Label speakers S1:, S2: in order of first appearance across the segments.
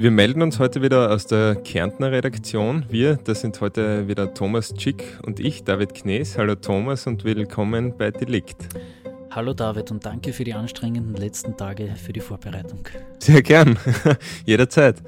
S1: Wir melden uns heute wieder aus der Kärntner Redaktion. Wir, das sind heute wieder Thomas Tschick und ich, David Knees. Hallo Thomas und willkommen bei Delikt.
S2: Hallo David und danke für die anstrengenden letzten Tage für die Vorbereitung.
S1: Sehr gern, jederzeit.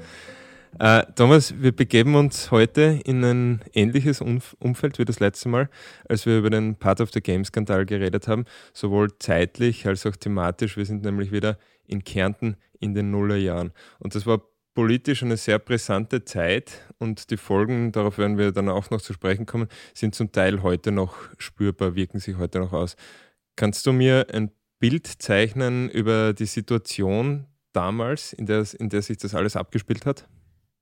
S1: Äh, Thomas, wir begeben uns heute in ein ähnliches Umf Umfeld wie das letzte Mal, als wir über den Part of the Game-Skandal geredet haben, sowohl zeitlich als auch thematisch. Wir sind nämlich wieder in Kärnten in den Nullerjahren. Und das war politisch eine sehr brisante Zeit und die Folgen, darauf werden wir dann auch noch zu sprechen kommen, sind zum Teil heute noch spürbar, wirken sich heute noch aus. Kannst du mir ein Bild zeichnen über die Situation damals, in der, in der sich das alles abgespielt hat?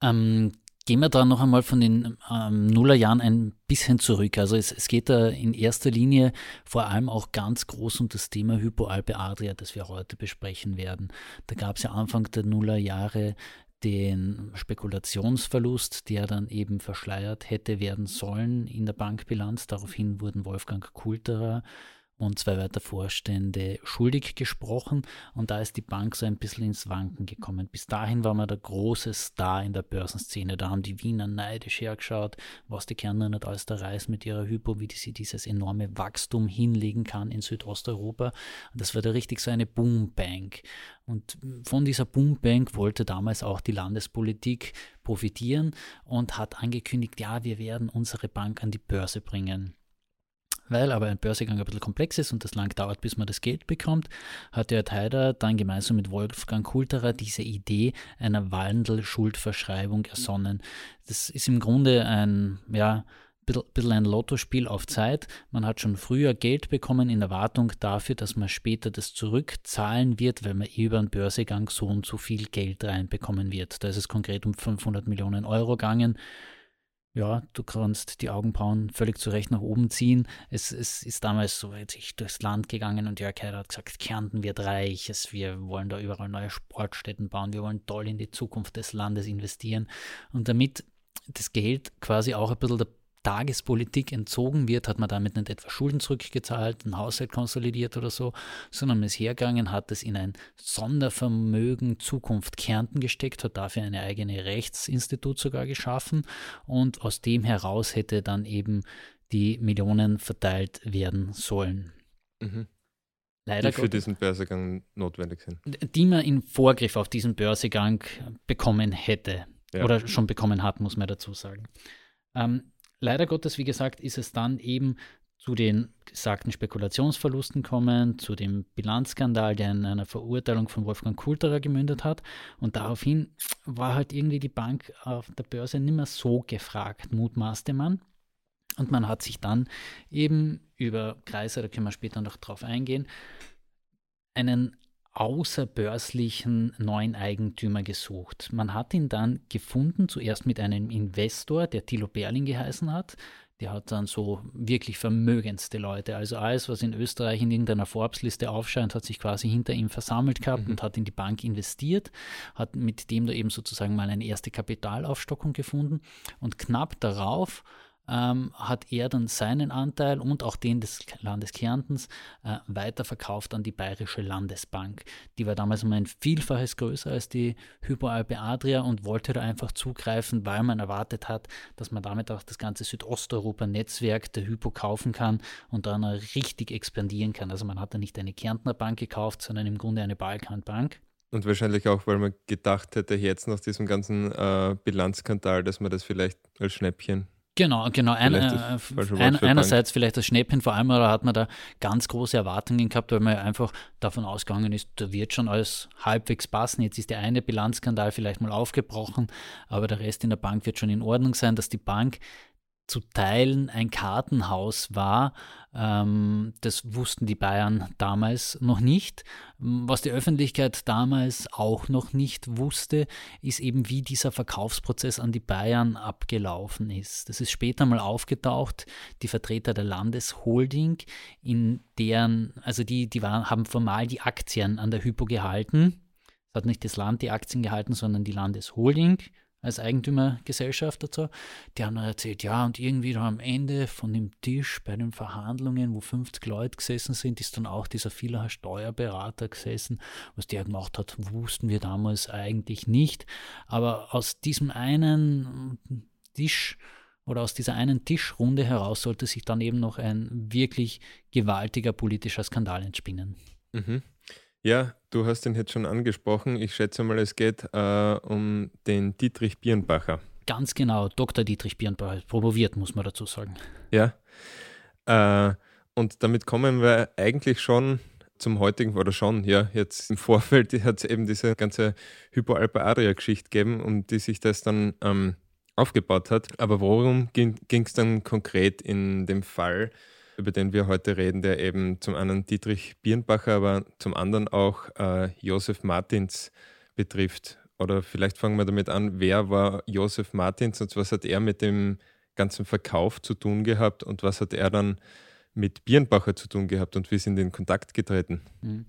S2: Ähm, gehen wir da noch einmal von den ähm, Nullerjahren ein bisschen zurück. Also es, es, geht da in erster Linie vor allem auch ganz groß um das Thema Hypoalpe Adria, das wir heute besprechen werden. Da gab es ja Anfang der Nullerjahre den Spekulationsverlust, der dann eben verschleiert hätte werden sollen in der Bankbilanz. Daraufhin wurden Wolfgang Kulterer und zwei weitere Vorstände schuldig gesprochen und da ist die Bank so ein bisschen ins Wanken gekommen. Bis dahin war man der große Star in der Börsenszene. Da haben die Wiener neidisch hergeschaut, was die Kärntner nicht alles da reißt mit ihrer Hypo, wie sie dieses enorme Wachstum hinlegen kann in Südosteuropa. Und das war da richtig so eine Boombank. Und von dieser Boombank wollte damals auch die Landespolitik profitieren und hat angekündigt, ja, wir werden unsere Bank an die Börse bringen. Weil aber ein Börsegang ein bisschen komplex ist und das lang dauert, bis man das Geld bekommt, hat der Teider dann gemeinsam mit Wolfgang Kulterer diese Idee einer Wandelschuldverschreibung ersonnen. Das ist im Grunde ein, ja, bisschen ein Lottospiel auf Zeit. Man hat schon früher Geld bekommen in Erwartung dafür, dass man später das zurückzahlen wird, weil man über einen Börsegang so und so viel Geld reinbekommen wird. Da ist es konkret um 500 Millionen Euro gegangen ja, du kannst die Augenbrauen völlig zurecht nach oben ziehen. Es, es ist damals so ich durchs Land gegangen und Jörg Heider hat gesagt, Kärnten wird reich, es, wir wollen da überall neue Sportstätten bauen, wir wollen toll in die Zukunft des Landes investieren. Und damit das Geld quasi auch ein bisschen der Tagespolitik entzogen wird, hat man damit nicht etwa Schulden zurückgezahlt, einen Haushalt konsolidiert oder so, sondern man ist hergegangen, hat es in ein Sondervermögen Zukunft Kärnten gesteckt, hat dafür eine eigene Rechtsinstitut sogar geschaffen und aus dem heraus hätte dann eben die Millionen verteilt werden sollen.
S1: Mhm. Leider die für diesen Börsegang notwendig sind.
S2: Die man in Vorgriff auf diesen Börsegang bekommen hätte. Ja. Oder schon bekommen hat, muss man dazu sagen. Ähm, Leider Gottes, wie gesagt, ist es dann eben zu den gesagten Spekulationsverlusten kommen, zu dem Bilanzskandal, der in einer Verurteilung von Wolfgang Kulterer gemündet hat. Und daraufhin war halt irgendwie die Bank auf der Börse nicht mehr so gefragt, mutmaßte man. Und man hat sich dann eben über Kreise, da können wir später noch drauf eingehen, einen außerbörslichen neuen Eigentümer gesucht. Man hat ihn dann gefunden, zuerst mit einem Investor, der Thilo Berling geheißen hat. Der hat dann so wirklich vermögendste Leute. Also alles, was in Österreich in irgendeiner Forbes-Liste aufscheint, hat sich quasi hinter ihm versammelt gehabt mhm. und hat in die Bank investiert, hat mit dem da eben sozusagen mal eine erste Kapitalaufstockung gefunden. Und knapp darauf ähm, hat er dann seinen Anteil und auch den des Landes Kärntens äh, weiterverkauft an die Bayerische Landesbank. Die war damals um ein Vielfaches größer als die Hypoalpe Adria und wollte da einfach zugreifen, weil man erwartet hat, dass man damit auch das ganze Südosteuropa-Netzwerk der Hypo kaufen kann und dann richtig expandieren kann. Also man hat da nicht eine Kärntner Bank gekauft, sondern im Grunde eine Balkanbank.
S1: Und wahrscheinlich auch, weil man gedacht hätte, jetzt nach diesem ganzen äh, Bilanzskandal, dass man das vielleicht als Schnäppchen
S2: Genau, genau. Ein, äh, ein, einerseits vielleicht das Schnäppchen, vor allem hat man da ganz große Erwartungen gehabt, weil man einfach davon ausgegangen ist, da wird schon alles halbwegs passen. Jetzt ist der eine Bilanzskandal vielleicht mal aufgebrochen, aber der Rest in der Bank wird schon in Ordnung sein, dass die Bank zu Teilen ein Kartenhaus war. Ähm, das wussten die Bayern damals noch nicht. Was die Öffentlichkeit damals auch noch nicht wusste, ist eben, wie dieser Verkaufsprozess an die Bayern abgelaufen ist. Das ist später mal aufgetaucht. Die Vertreter der Landesholding, in deren, also die, die waren, haben formal die Aktien an der Hypo gehalten. Es hat nicht das Land die Aktien gehalten, sondern die Landesholding als Eigentümergesellschaft dazu, die haben dann erzählt, ja, und irgendwie da am Ende von dem Tisch bei den Verhandlungen, wo 50 Leute gesessen sind, ist dann auch dieser vieler Steuerberater gesessen. Was der gemacht hat, wussten wir damals eigentlich nicht. Aber aus diesem einen Tisch oder aus dieser einen Tischrunde heraus sollte sich dann eben noch ein wirklich gewaltiger politischer Skandal entspinnen.
S1: Mhm. Ja, du hast ihn jetzt schon angesprochen. Ich schätze mal, es geht äh, um den Dietrich Birnbacher.
S2: Ganz genau, Dr. Dietrich Birnbacher, promoviert, muss man dazu sagen.
S1: Ja. Äh, und damit kommen wir eigentlich schon zum heutigen, oder schon, ja, jetzt im Vorfeld hat es eben diese ganze Hypoalpa Aria-Geschichte gegeben, um die sich das dann ähm, aufgebaut hat. Aber worum ging es dann konkret in dem Fall? Über den wir heute reden, der eben zum einen Dietrich Birnbacher, aber zum anderen auch äh, Josef Martins betrifft. Oder vielleicht fangen wir damit an, wer war Josef Martins und was hat er mit dem ganzen Verkauf zu tun gehabt und was hat er dann mit Birnbacher zu tun gehabt und wie sind in Kontakt getreten?
S2: Mhm.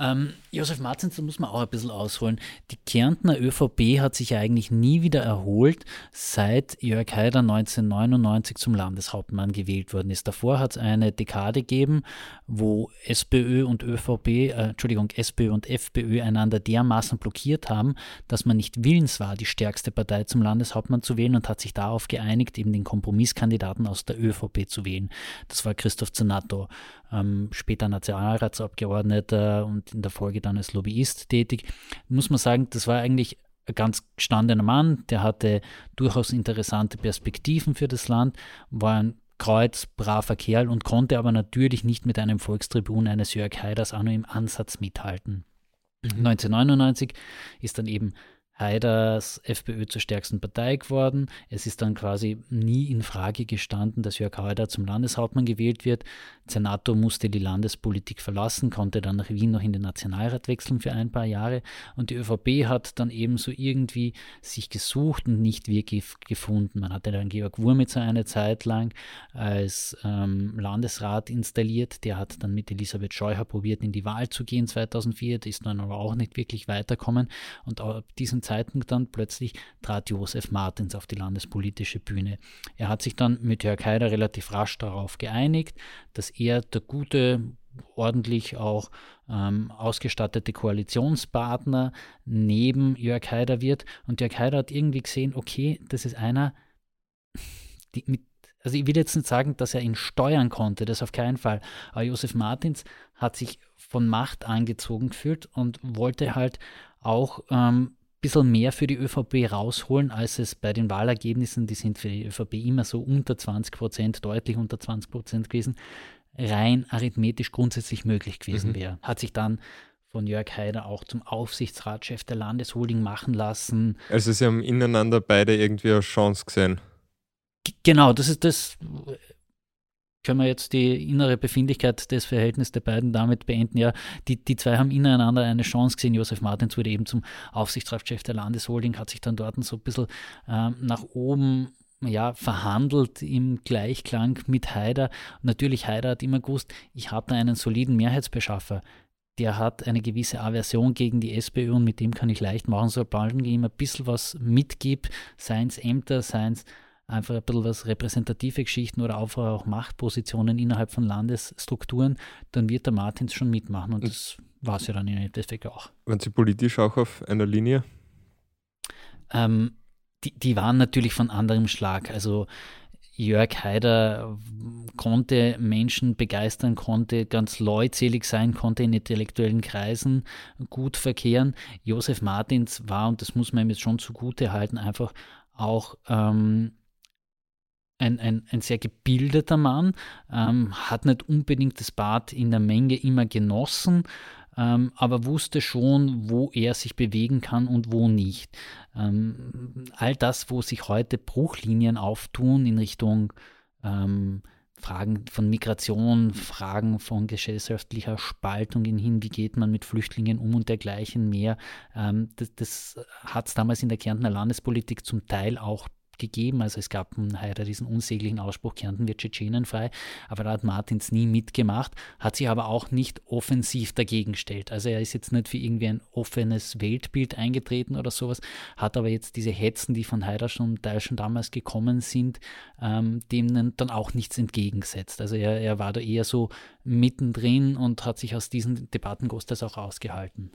S2: Ähm, Josef Martins, da muss man auch ein bisschen ausholen. Die Kärntner ÖVP hat sich eigentlich nie wieder erholt, seit Jörg Haider 1999 zum Landeshauptmann gewählt worden ist. Davor hat es eine Dekade gegeben, wo SPÖ und ÖVP, äh, Entschuldigung, SPÖ und FPÖ einander dermaßen blockiert haben, dass man nicht willens war, die stärkste Partei zum Landeshauptmann zu wählen und hat sich darauf geeinigt, eben den Kompromisskandidaten aus der ÖVP zu wählen. Das war Christoph Zanato ähm, später Nationalratsabgeordneter und in der Folge dann als Lobbyist tätig. Muss man sagen, das war eigentlich ein ganz gestandener Mann, der hatte durchaus interessante Perspektiven für das Land, war ein kreuz, braver Kerl und konnte aber natürlich nicht mit einem Volkstribun eines Jörg Haiders auch nur im Ansatz mithalten. Mhm. 1999 ist dann eben Haiders FPÖ zur stärksten Partei geworden. Es ist dann quasi nie in Frage gestanden, dass Jörg Haider zum Landeshauptmann gewählt wird. Senator musste die Landespolitik verlassen, konnte dann nach Wien noch in den Nationalrat wechseln für ein paar Jahre und die ÖVP hat dann ebenso irgendwie sich gesucht und nicht wirklich gefunden. Man hatte dann Georg Wurmitzer eine Zeit lang als ähm, Landesrat installiert, der hat dann mit Elisabeth Scheuer probiert, in die Wahl zu gehen 2004, ist dann aber auch nicht wirklich weiterkommen und ab diesem Zeitpunkt dann plötzlich trat Josef Martins auf die landespolitische Bühne. Er hat sich dann mit Jörg Haider relativ rasch darauf geeinigt, dass er der gute, ordentlich auch ähm, ausgestattete Koalitionspartner neben Jörg Haider wird. Und Jörg Haider hat irgendwie gesehen, okay, das ist einer, die mit also ich will jetzt nicht sagen, dass er ihn steuern konnte, das auf keinen Fall. Aber Josef Martins hat sich von Macht angezogen gefühlt und wollte halt auch ähm, bisschen mehr für die ÖVP rausholen, als es bei den Wahlergebnissen, die sind für die ÖVP immer so unter 20 Prozent, deutlich unter 20 Prozent gewesen, rein arithmetisch grundsätzlich möglich gewesen mhm. wäre. Hat sich dann von Jörg Haider auch zum Aufsichtsratschef der Landesholding machen lassen.
S1: Also sie haben ineinander beide irgendwie eine Chance gesehen.
S2: G genau, das ist das können wir jetzt die innere Befindlichkeit des Verhältnisses der beiden damit beenden. Ja, die, die zwei haben ineinander eine Chance gesehen. Josef Martins wurde eben zum Aufsichtsratschef der Landesholding, hat sich dann dort so ein bisschen ähm, nach oben ja, verhandelt im Gleichklang mit Haider. natürlich, Haider hat immer gewusst, ich habe da einen soliden Mehrheitsbeschaffer. Der hat eine gewisse Aversion gegen die SPÖ und mit dem kann ich leicht machen, sobald ich ihm ein bisschen was mitgibt, seien es Ämter, seien es einfach ein bisschen was repräsentative Geschichten oder auch Machtpositionen innerhalb von Landesstrukturen, dann wird der Martins schon mitmachen und das war es ja dann in Endeffekt auch.
S1: Waren Sie politisch auch auf einer Linie?
S2: Ähm, die, die waren natürlich von anderem Schlag. Also Jörg Haider konnte Menschen begeistern, konnte ganz leutselig sein, konnte in intellektuellen Kreisen gut verkehren. Josef Martins war, und das muss man ihm jetzt schon zugute halten, einfach auch ähm, ein, ein, ein sehr gebildeter Mann, ähm, hat nicht unbedingt das Bad in der Menge immer genossen, ähm, aber wusste schon, wo er sich bewegen kann und wo nicht. Ähm, all das, wo sich heute Bruchlinien auftun in Richtung ähm, Fragen von Migration, Fragen von gesellschaftlicher Spaltung hin, wie geht man mit Flüchtlingen um und dergleichen mehr. Ähm, das, das hat es damals in der Kärntner Landespolitik zum Teil auch gegeben. Also es gab leider diesen unsäglichen Ausspruch, Kärnten wird tschetschenenfrei, aber da hat Martins nie mitgemacht, hat sich aber auch nicht offensiv dagegen gestellt. Also er ist jetzt nicht für irgendwie ein offenes Weltbild eingetreten oder sowas, hat aber jetzt diese Hetzen, die von Haider schon, schon damals gekommen sind, ähm, denen dann auch nichts entgegengesetzt. Also er, er war da eher so mittendrin und hat sich aus diesen Debatten großteils auch rausgehalten.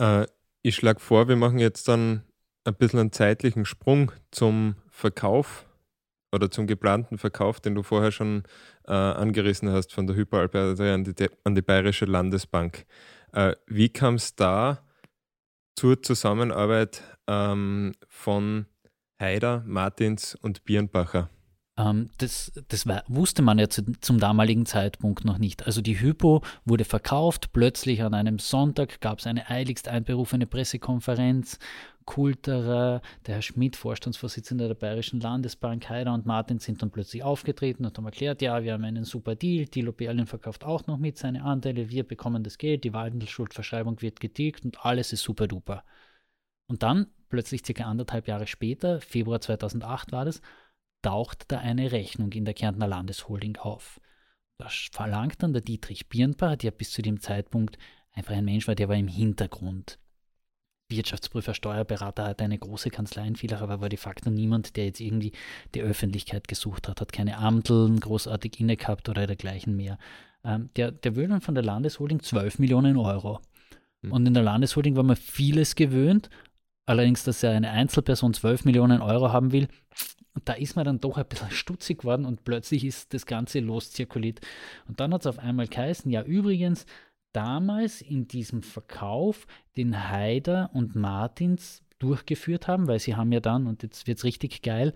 S1: Äh, ich schlage vor, wir machen jetzt dann ein bisschen einen zeitlichen Sprung zum Verkauf oder zum geplanten Verkauf, den du vorher schon äh, angerissen hast von der Hyperalpe an die, an die Bayerische Landesbank. Äh, wie kam es da zur Zusammenarbeit ähm, von Haider, Martins und Birnbacher?
S2: Ähm, das, das wusste man ja zu, zum damaligen Zeitpunkt noch nicht. Also die Hypo wurde verkauft, plötzlich an einem Sonntag gab es eine eiligst einberufene Pressekonferenz Kulterer, der Herr Schmidt, Vorstandsvorsitzender der Bayerischen Landesbank, Heider und Martin sind dann plötzlich aufgetreten und haben erklärt, ja, wir haben einen super Deal, Dilo Berlin verkauft auch noch mit seine Anteile, wir bekommen das Geld, die Waldenschuldverschreibung wird getilgt und alles ist super duper. Und dann, plötzlich circa anderthalb Jahre später, Februar 2008 war das, taucht da eine Rechnung in der Kärntner Landesholding auf. Das verlangt dann der Dietrich Birnbach, der bis zu dem Zeitpunkt einfach ein Mensch war, der war im Hintergrund. Wirtschaftsprüfer, Steuerberater, hat eine große Kanzlei in Villach, aber war de facto niemand, der jetzt irgendwie die Öffentlichkeit gesucht hat, hat keine Amteln großartig inne gehabt oder dergleichen mehr. Ähm, der, der will dann von der Landesholding 12 Millionen Euro. Mhm. Und in der Landesholding war man vieles gewöhnt, allerdings, dass er eine Einzelperson 12 Millionen Euro haben will, da ist man dann doch ein bisschen stutzig geworden und plötzlich ist das Ganze loszirkuliert. Und dann hat es auf einmal geheißen, ja übrigens, damals in diesem Verkauf den Haider und Martins durchgeführt haben, weil sie haben ja dann, und jetzt wird es richtig geil,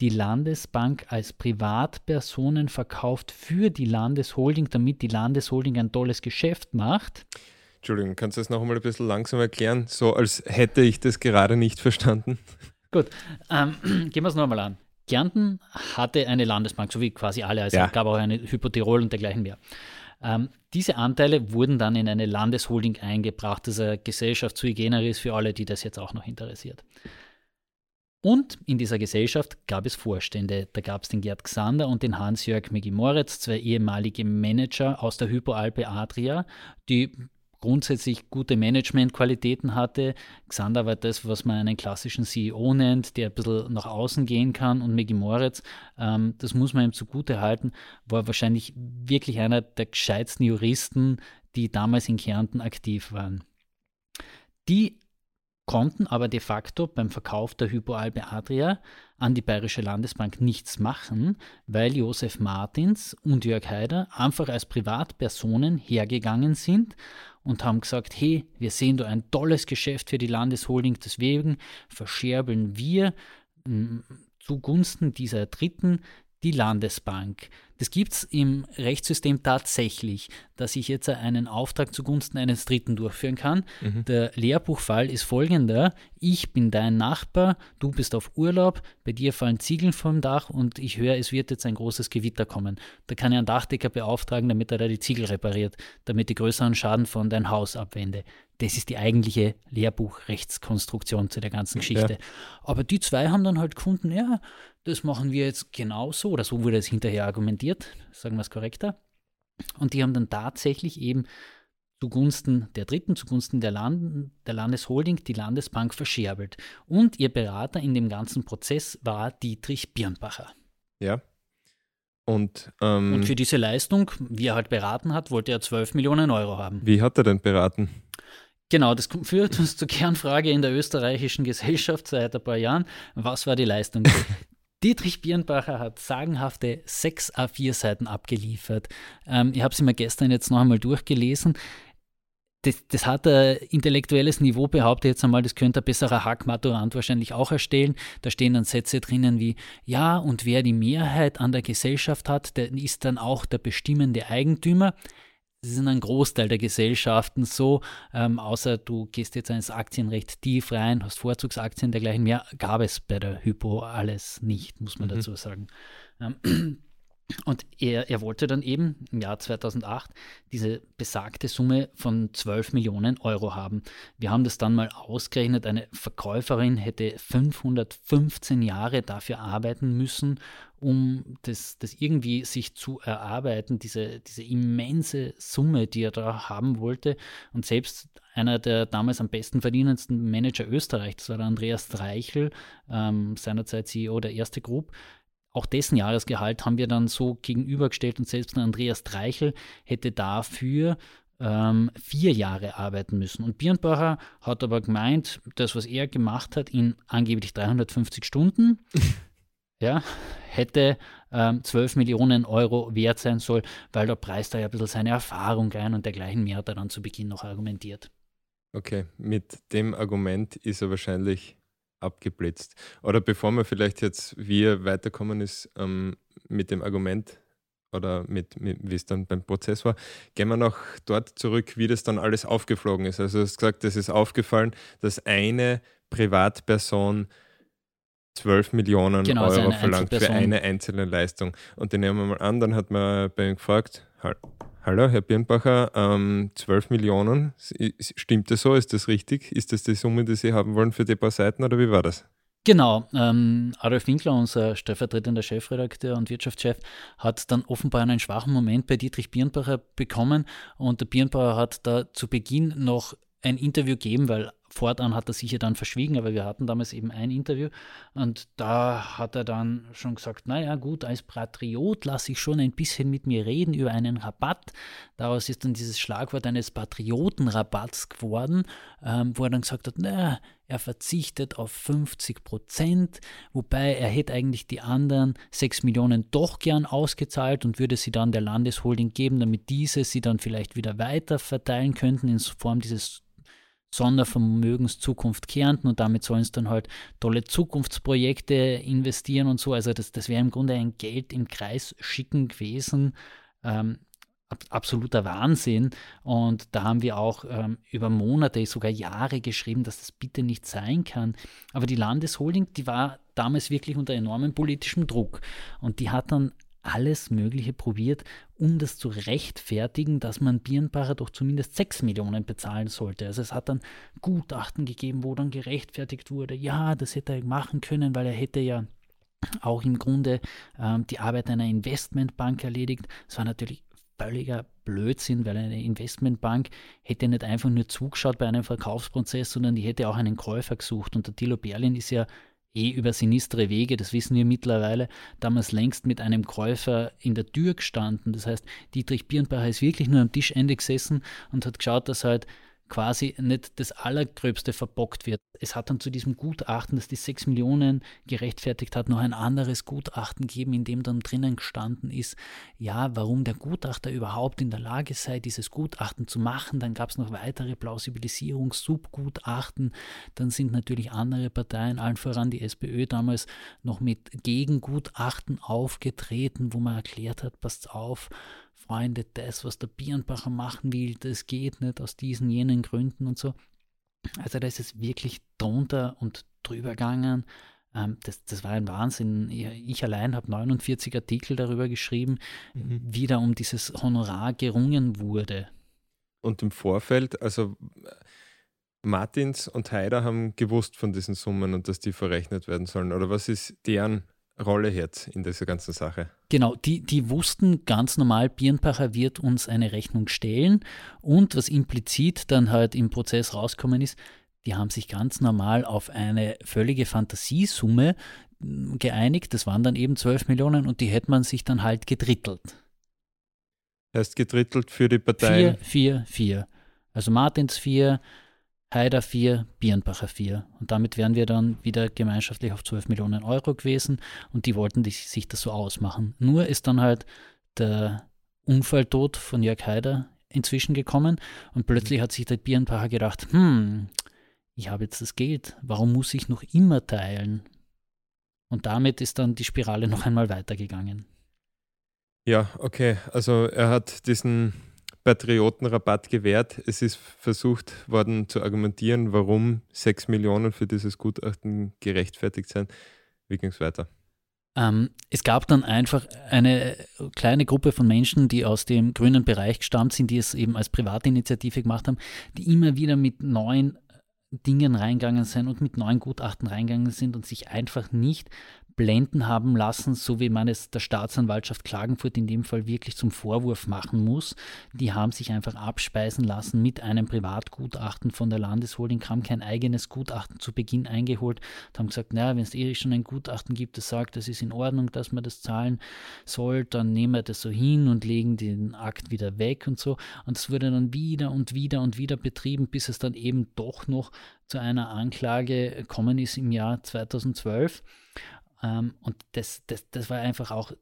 S2: die Landesbank als Privatpersonen verkauft für die Landesholding, damit die Landesholding ein tolles Geschäft macht.
S1: Entschuldigung, kannst du das noch einmal ein bisschen langsam erklären, so als hätte ich das gerade nicht verstanden?
S2: Gut, ähm, gehen wir es nochmal an. Kärnten hatte eine Landesbank, so wie quasi alle. Also ja. es gab auch eine Hypotirol und dergleichen mehr. Ähm, diese Anteile wurden dann in eine Landesholding eingebracht, eine Gesellschaft sui generis für alle, die das jetzt auch noch interessiert. Und in dieser Gesellschaft gab es Vorstände. Da gab es den Gerd Xander und den Hans-Jörg Megi-Moritz, zwei ehemalige Manager aus der Hypoalpe Adria, die grundsätzlich gute Managementqualitäten hatte. Xander war das, was man einen klassischen CEO nennt, der ein bisschen nach außen gehen kann. Und Megi Moritz, ähm, das muss man ihm zugute halten, war wahrscheinlich wirklich einer der gescheitsten Juristen, die damals in Kärnten aktiv waren. Die konnten aber de facto beim Verkauf der Hypoalbe Adria an die Bayerische Landesbank nichts machen, weil Josef Martins und Jörg Haider einfach als Privatpersonen hergegangen sind und haben gesagt, hey, wir sehen da ein tolles Geschäft für die Landesholding, deswegen verscherbeln wir zugunsten dieser Dritten die Landesbank. Das gibt es im Rechtssystem tatsächlich, dass ich jetzt einen Auftrag zugunsten eines Dritten durchführen kann. Mhm. Der Lehrbuchfall ist folgender. Ich bin dein Nachbar, du bist auf Urlaub, bei dir fallen Ziegeln vom Dach und ich höre, es wird jetzt ein großes Gewitter kommen. Da kann ich einen Dachdecker beauftragen, damit er da die Ziegel repariert, damit die größeren Schaden von dein Haus abwende. Das ist die eigentliche Lehrbuchrechtskonstruktion zu der ganzen Geschichte. Ja. Aber die zwei haben dann halt gefunden, ja, das machen wir jetzt genauso, oder so wurde es hinterher argumentiert, sagen wir es korrekter. Und die haben dann tatsächlich eben zugunsten der Dritten, zugunsten der, Land, der Landesholding die Landesbank verscherbelt. Und ihr Berater in dem ganzen Prozess war Dietrich Birnbacher.
S1: Ja. Und, ähm,
S2: Und für diese Leistung, wie er halt beraten hat, wollte er 12 Millionen Euro haben.
S1: Wie hat er denn beraten?
S2: Genau, das führt uns zur Kernfrage in der österreichischen Gesellschaft seit ein paar Jahren. Was war die Leistung? Dietrich Birnbacher hat sagenhafte 6 A4 Seiten abgeliefert. Ähm, ich habe sie mir gestern jetzt noch einmal durchgelesen. das, das hat ein intellektuelles Niveau, behaupte jetzt einmal, das könnte ein besserer Hackmaturant wahrscheinlich auch erstellen. Da stehen dann Sätze drinnen wie, ja, und wer die Mehrheit an der Gesellschaft hat, der ist dann auch der bestimmende Eigentümer. Das ist in einem Großteil der Gesellschaften so, ähm, außer du gehst jetzt ins Aktienrecht tief rein, hast Vorzugsaktien dergleichen mehr, gab es bei der Hypo alles nicht, muss man mhm. dazu sagen. Ähm, und er, er wollte dann eben im Jahr 2008 diese besagte Summe von 12 Millionen Euro haben. Wir haben das dann mal ausgerechnet. Eine Verkäuferin hätte 515 Jahre dafür arbeiten müssen, um das, das irgendwie sich zu erarbeiten, diese, diese immense Summe, die er da haben wollte. Und selbst einer der damals am besten verdienendsten Manager Österreichs, das war der Andreas Reichel, ähm, seinerzeit CEO der Erste Group, auch dessen Jahresgehalt haben wir dann so gegenübergestellt und selbst Andreas Dreichel hätte dafür ähm, vier Jahre arbeiten müssen. Und Birnbacher hat aber gemeint, das, was er gemacht hat, in angeblich 350 Stunden, ja, hätte ähm, 12 Millionen Euro wert sein soll, weil da preist er ja ein bisschen seine Erfahrung ein und dergleichen mehr hat er dann zu Beginn noch argumentiert.
S1: Okay, mit dem Argument ist er wahrscheinlich abgeblitzt. Oder bevor wir vielleicht jetzt, wie er weiterkommen ist ähm, mit dem Argument oder mit, mit wie es dann beim Prozess war, gehen wir noch dort zurück, wie das dann alles aufgeflogen ist. Also du hast gesagt, es ist aufgefallen, dass eine Privatperson 12 Millionen genau, Euro also verlangt für eine einzelne Leistung. Und den nehmen wir mal an, dann hat man bei ihm gefragt, Hallo, Herr Birnbacher, ähm, 12 Millionen, stimmt das so? Ist das richtig? Ist das die Summe, die Sie haben wollen für die paar Seiten oder wie war das?
S2: Genau, ähm, Adolf Winkler, unser stellvertretender Chefredakteur und Wirtschaftschef, hat dann offenbar einen schwachen Moment bei Dietrich Birnbacher bekommen und der Birnbacher hat da zu Beginn noch ein Interview gegeben, weil fortan hat er sich ja dann verschwiegen, aber wir hatten damals eben ein Interview und da hat er dann schon gesagt, naja gut, als Patriot lasse ich schon ein bisschen mit mir reden über einen Rabatt. Daraus ist dann dieses Schlagwort eines Patriotenrabatts geworden, ähm, wo er dann gesagt hat, naja, er verzichtet auf 50 Prozent, wobei er hätte eigentlich die anderen 6 Millionen doch gern ausgezahlt und würde sie dann der Landesholding geben, damit diese sie dann vielleicht wieder weiter verteilen könnten in Form dieses Sondervermögenszukunft Kärnten und damit sollen es dann halt tolle Zukunftsprojekte investieren und so. Also das, das wäre im Grunde ein Geld im Kreis schicken gewesen. Ähm, absoluter Wahnsinn. Und da haben wir auch ähm, über Monate, sogar Jahre geschrieben, dass das bitte nicht sein kann. Aber die Landesholding, die war damals wirklich unter enormem politischem Druck. Und die hat dann alles Mögliche probiert, um das zu rechtfertigen, dass man Birnbacher doch zumindest 6 Millionen bezahlen sollte. Also es hat dann Gutachten gegeben, wo dann gerechtfertigt wurde, ja, das hätte er machen können, weil er hätte ja auch im Grunde ähm, die Arbeit einer Investmentbank erledigt. Das war natürlich völliger Blödsinn, weil eine Investmentbank hätte nicht einfach nur zugeschaut bei einem Verkaufsprozess, sondern die hätte auch einen Käufer gesucht. Und der Thilo Berlin ist ja eh über sinistre Wege, das wissen wir mittlerweile, damals längst mit einem Käufer in der Tür gestanden. Das heißt, Dietrich Birnbacher ist wirklich nur am Tischende gesessen und hat geschaut, dass halt quasi nicht das Allergröbste verbockt wird. Es hat dann zu diesem Gutachten, das die 6 Millionen gerechtfertigt hat, noch ein anderes Gutachten gegeben, in dem dann drinnen gestanden ist, ja, warum der Gutachter überhaupt in der Lage sei, dieses Gutachten zu machen. Dann gab es noch weitere Plausibilisierungs-Subgutachten. Dann sind natürlich andere Parteien, allen voran die SPÖ, damals noch mit Gegengutachten aufgetreten, wo man erklärt hat, passt auf, Freunde, das, was der Birnbacher machen will, das geht nicht aus diesen, jenen Gründen und so. Also da ist es wirklich drunter und drüber gegangen. Ähm, das, das war ein Wahnsinn. Ich allein habe 49 Artikel darüber geschrieben, mhm. wie da um dieses Honorar gerungen wurde.
S1: Und im Vorfeld, also Martins und Haider haben gewusst von diesen Summen und dass die verrechnet werden sollen. Oder was ist deren Rolle jetzt in dieser ganzen Sache?
S2: Genau, die, die wussten ganz normal, Birnbacher wird uns eine Rechnung stellen und was implizit dann halt im Prozess rauskommen ist, die haben sich ganz normal auf eine völlige Fantasiesumme hm, geeinigt. Das waren dann eben 12 Millionen und die hätte man sich dann halt gedrittelt.
S1: Heißt gedrittelt für die Parteien?
S2: 4, 4, 4. Also Martins 4, Haider 4, Birnbacher 4. Und damit wären wir dann wieder gemeinschaftlich auf 12 Millionen Euro gewesen und die wollten sich das so ausmachen. Nur ist dann halt der Unfalltod von Jörg Haider inzwischen gekommen und plötzlich hat sich der Birnbacher gedacht, hm, ich habe jetzt das Geld, warum muss ich noch immer teilen? Und damit ist dann die Spirale noch einmal weitergegangen.
S1: Ja, okay. Also er hat diesen Patriotenrabatt gewährt. Es ist versucht worden zu argumentieren, warum 6 Millionen für dieses Gutachten gerechtfertigt sind. Wie ging es weiter?
S2: Ähm, es gab dann einfach eine kleine Gruppe von Menschen, die aus dem grünen Bereich gestammt sind, die es eben als Privatinitiative gemacht haben, die immer wieder mit neuen Dingen reingegangen sind und mit neuen Gutachten reingegangen sind und sich einfach nicht blenden haben lassen, so wie man es der Staatsanwaltschaft Klagenfurt in dem Fall wirklich zum Vorwurf machen muss. Die haben sich einfach abspeisen lassen mit einem Privatgutachten von der Landesholding, haben kein eigenes Gutachten zu Beginn eingeholt, haben gesagt, naja, wenn es eh schon ein Gutachten gibt, das sagt, das ist in Ordnung, dass man das zahlen soll, dann nehmen wir das so hin und legen den Akt wieder weg und so. Und es wurde dann wieder und wieder und wieder betrieben, bis es dann eben doch noch zu einer Anklage gekommen ist im Jahr 2012. Ähm, und das, das, das war einfach auch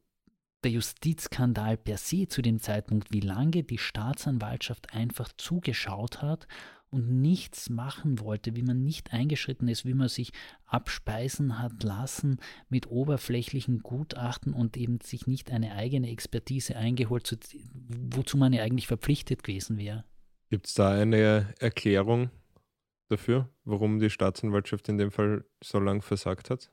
S2: der Justizskandal per se zu dem Zeitpunkt, wie lange die Staatsanwaltschaft einfach zugeschaut hat und nichts machen wollte, wie man nicht eingeschritten ist, wie man sich abspeisen hat lassen mit oberflächlichen Gutachten und eben sich nicht eine eigene Expertise eingeholt, wozu man ja eigentlich verpflichtet gewesen wäre.
S1: Gibt es da eine Erklärung dafür, warum die Staatsanwaltschaft in dem Fall so lange versagt hat?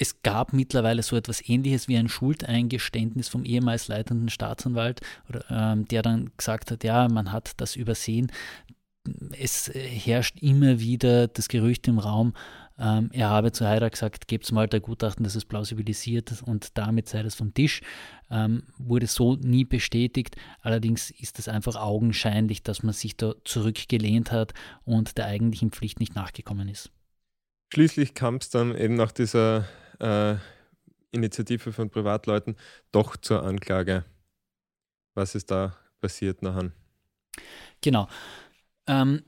S2: Es gab mittlerweile so etwas Ähnliches wie ein Schuldeingeständnis vom ehemals leitenden Staatsanwalt, ähm, der dann gesagt hat, ja, man hat das übersehen. Es äh, herrscht immer wieder das Gerücht im Raum, ähm, er habe zu Haider gesagt, gebt mal der Gutachten, das ist plausibilisiert und damit sei das vom Tisch. Ähm, wurde so nie bestätigt. Allerdings ist es einfach augenscheinlich, dass man sich da zurückgelehnt hat und der eigentlichen Pflicht nicht nachgekommen ist.
S1: Schließlich kam es dann eben nach dieser äh, Initiative von Privatleuten doch zur Anklage. Was ist da passiert nachher?
S2: Genau. Ähm,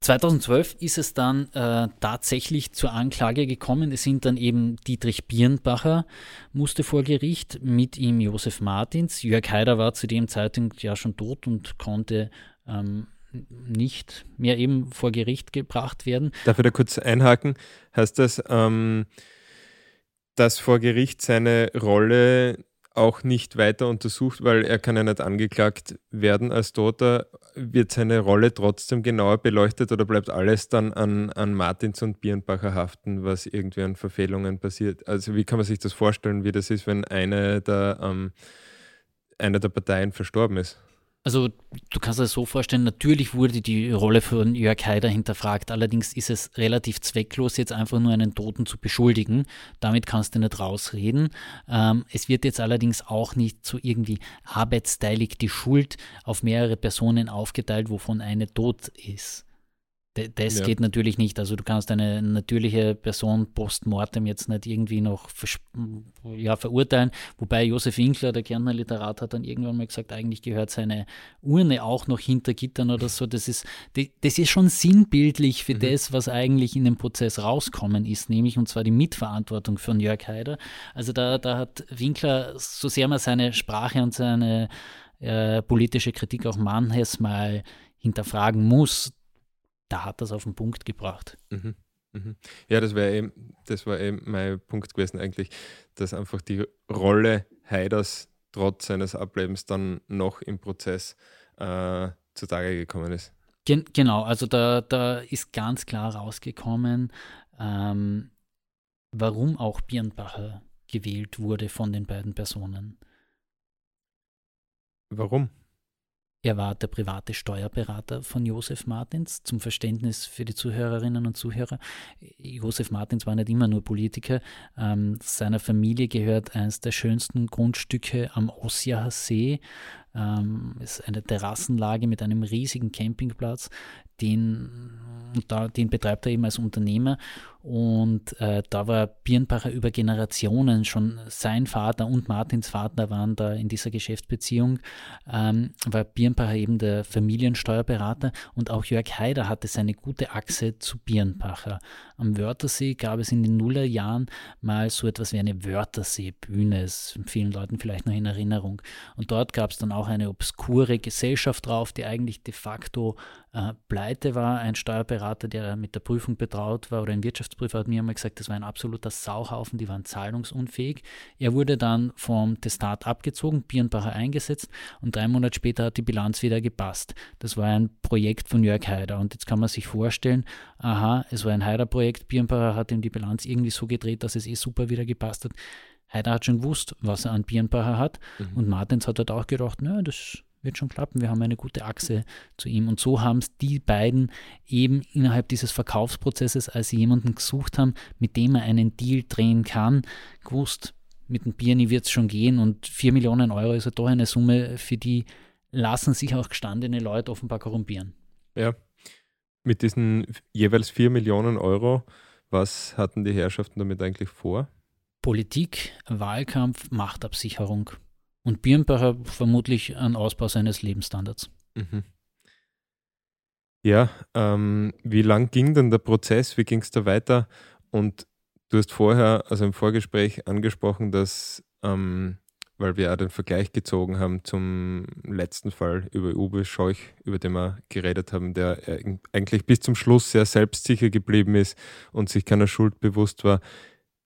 S2: 2012 ist es dann äh, tatsächlich zur Anklage gekommen. Es sind dann eben Dietrich Birnbacher musste vor Gericht, mit ihm Josef Martins. Jörg Haider war zu dem Zeitpunkt ja schon tot und konnte ähm, nicht mehr eben vor Gericht gebracht werden.
S1: Darf ich da kurz einhaken? Heißt das, ähm, dass vor Gericht seine Rolle auch nicht weiter untersucht, weil er kann ja nicht angeklagt werden als Toter. Wird seine Rolle trotzdem genauer beleuchtet oder bleibt alles dann an, an Martins und Birnbacher haften, was irgendwie an Verfehlungen passiert? Also wie kann man sich das vorstellen, wie das ist, wenn eine der, ähm, eine der Parteien verstorben ist?
S2: Also du kannst das so vorstellen, natürlich wurde die Rolle von Jörg Haider hinterfragt, allerdings ist es relativ zwecklos, jetzt einfach nur einen Toten zu beschuldigen. Damit kannst du nicht rausreden. Ähm, es wird jetzt allerdings auch nicht so irgendwie arbeitsteilig die Schuld auf mehrere Personen aufgeteilt, wovon eine tot ist. Das ja. geht natürlich nicht. Also du kannst eine natürliche Person postmortem jetzt nicht irgendwie noch ja, verurteilen. Wobei Josef Winkler, der Kärntner Literat, hat dann irgendwann mal gesagt, eigentlich gehört seine Urne auch noch hinter Gittern oder so. Das ist, das ist schon sinnbildlich für mhm. das, was eigentlich in dem Prozess rauskommen ist, nämlich und zwar die Mitverantwortung von Jörg Haider. Also da, da hat Winkler, so sehr man seine Sprache und seine äh, politische Kritik auch manches mal hinterfragen muss, da hat das auf den Punkt gebracht.
S1: Mhm. Mhm. Ja, das, eben, das war eben mein Punkt gewesen eigentlich, dass einfach die Rolle Haiders trotz seines Ablebens dann noch im Prozess äh, zutage gekommen ist.
S2: Gen genau, also da, da ist ganz klar rausgekommen, ähm, warum auch Birnbacher gewählt wurde von den beiden Personen.
S1: Warum?
S2: Er war der private Steuerberater von Josef Martins. Zum Verständnis für die Zuhörerinnen und Zuhörer. Josef Martins war nicht immer nur Politiker. Ähm, seiner Familie gehört eines der schönsten Grundstücke am Ossiacher See. Ähm, ist eine Terrassenlage mit einem riesigen Campingplatz. Den, da, den betreibt er eben als Unternehmer und äh, da war Birnbacher über Generationen schon sein Vater und Martins Vater waren da in dieser Geschäftsbeziehung, ähm, war Birnbacher eben der Familiensteuerberater und auch Jörg Haider hatte seine gute Achse zu Birnbacher. Am Wörthersee gab es in den Nullerjahren mal so etwas wie eine Wörthersee-Bühne, ist vielen Leuten vielleicht noch in Erinnerung. Und dort gab es dann auch auch eine obskure Gesellschaft drauf, die eigentlich de facto äh, pleite war. Ein Steuerberater, der mit der Prüfung betraut war, oder ein Wirtschaftsprüfer hat mir einmal gesagt, das war ein absoluter Sauhaufen, die waren zahlungsunfähig. Er wurde dann vom Testat abgezogen, Birnbacher eingesetzt und drei Monate später hat die Bilanz wieder gepasst. Das war ein Projekt von Jörg Haider und jetzt kann man sich vorstellen, aha, es war ein Haider-Projekt, Birnbacher hat ihm die Bilanz irgendwie so gedreht, dass es eh super wieder gepasst hat. Haider hat schon gewusst, was er an Birnbacher hat mhm. und Martins hat halt auch gedacht, naja, das wird schon klappen, wir haben eine gute Achse zu ihm. Und so haben es die beiden eben innerhalb dieses Verkaufsprozesses, als sie jemanden gesucht haben, mit dem er einen Deal drehen kann, gewusst, mit dem Birni wird es schon gehen und 4 Millionen Euro ist ja doch eine Summe, für die lassen sich auch gestandene Leute offenbar korrumpieren.
S1: Ja, mit diesen jeweils 4 Millionen Euro, was hatten die Herrschaften damit eigentlich vor?
S2: Politik, Wahlkampf, Machtabsicherung. Und Birnbacher vermutlich ein Ausbau seines Lebensstandards. Mhm.
S1: Ja, ähm, wie lang ging denn der Prozess? Wie ging es da weiter? Und du hast vorher, also im Vorgespräch angesprochen, dass, ähm, weil wir ja den Vergleich gezogen haben zum letzten Fall über Uwe Scheuch, über den wir geredet haben, der eigentlich bis zum Schluss sehr selbstsicher geblieben ist und sich keiner Schuld bewusst war.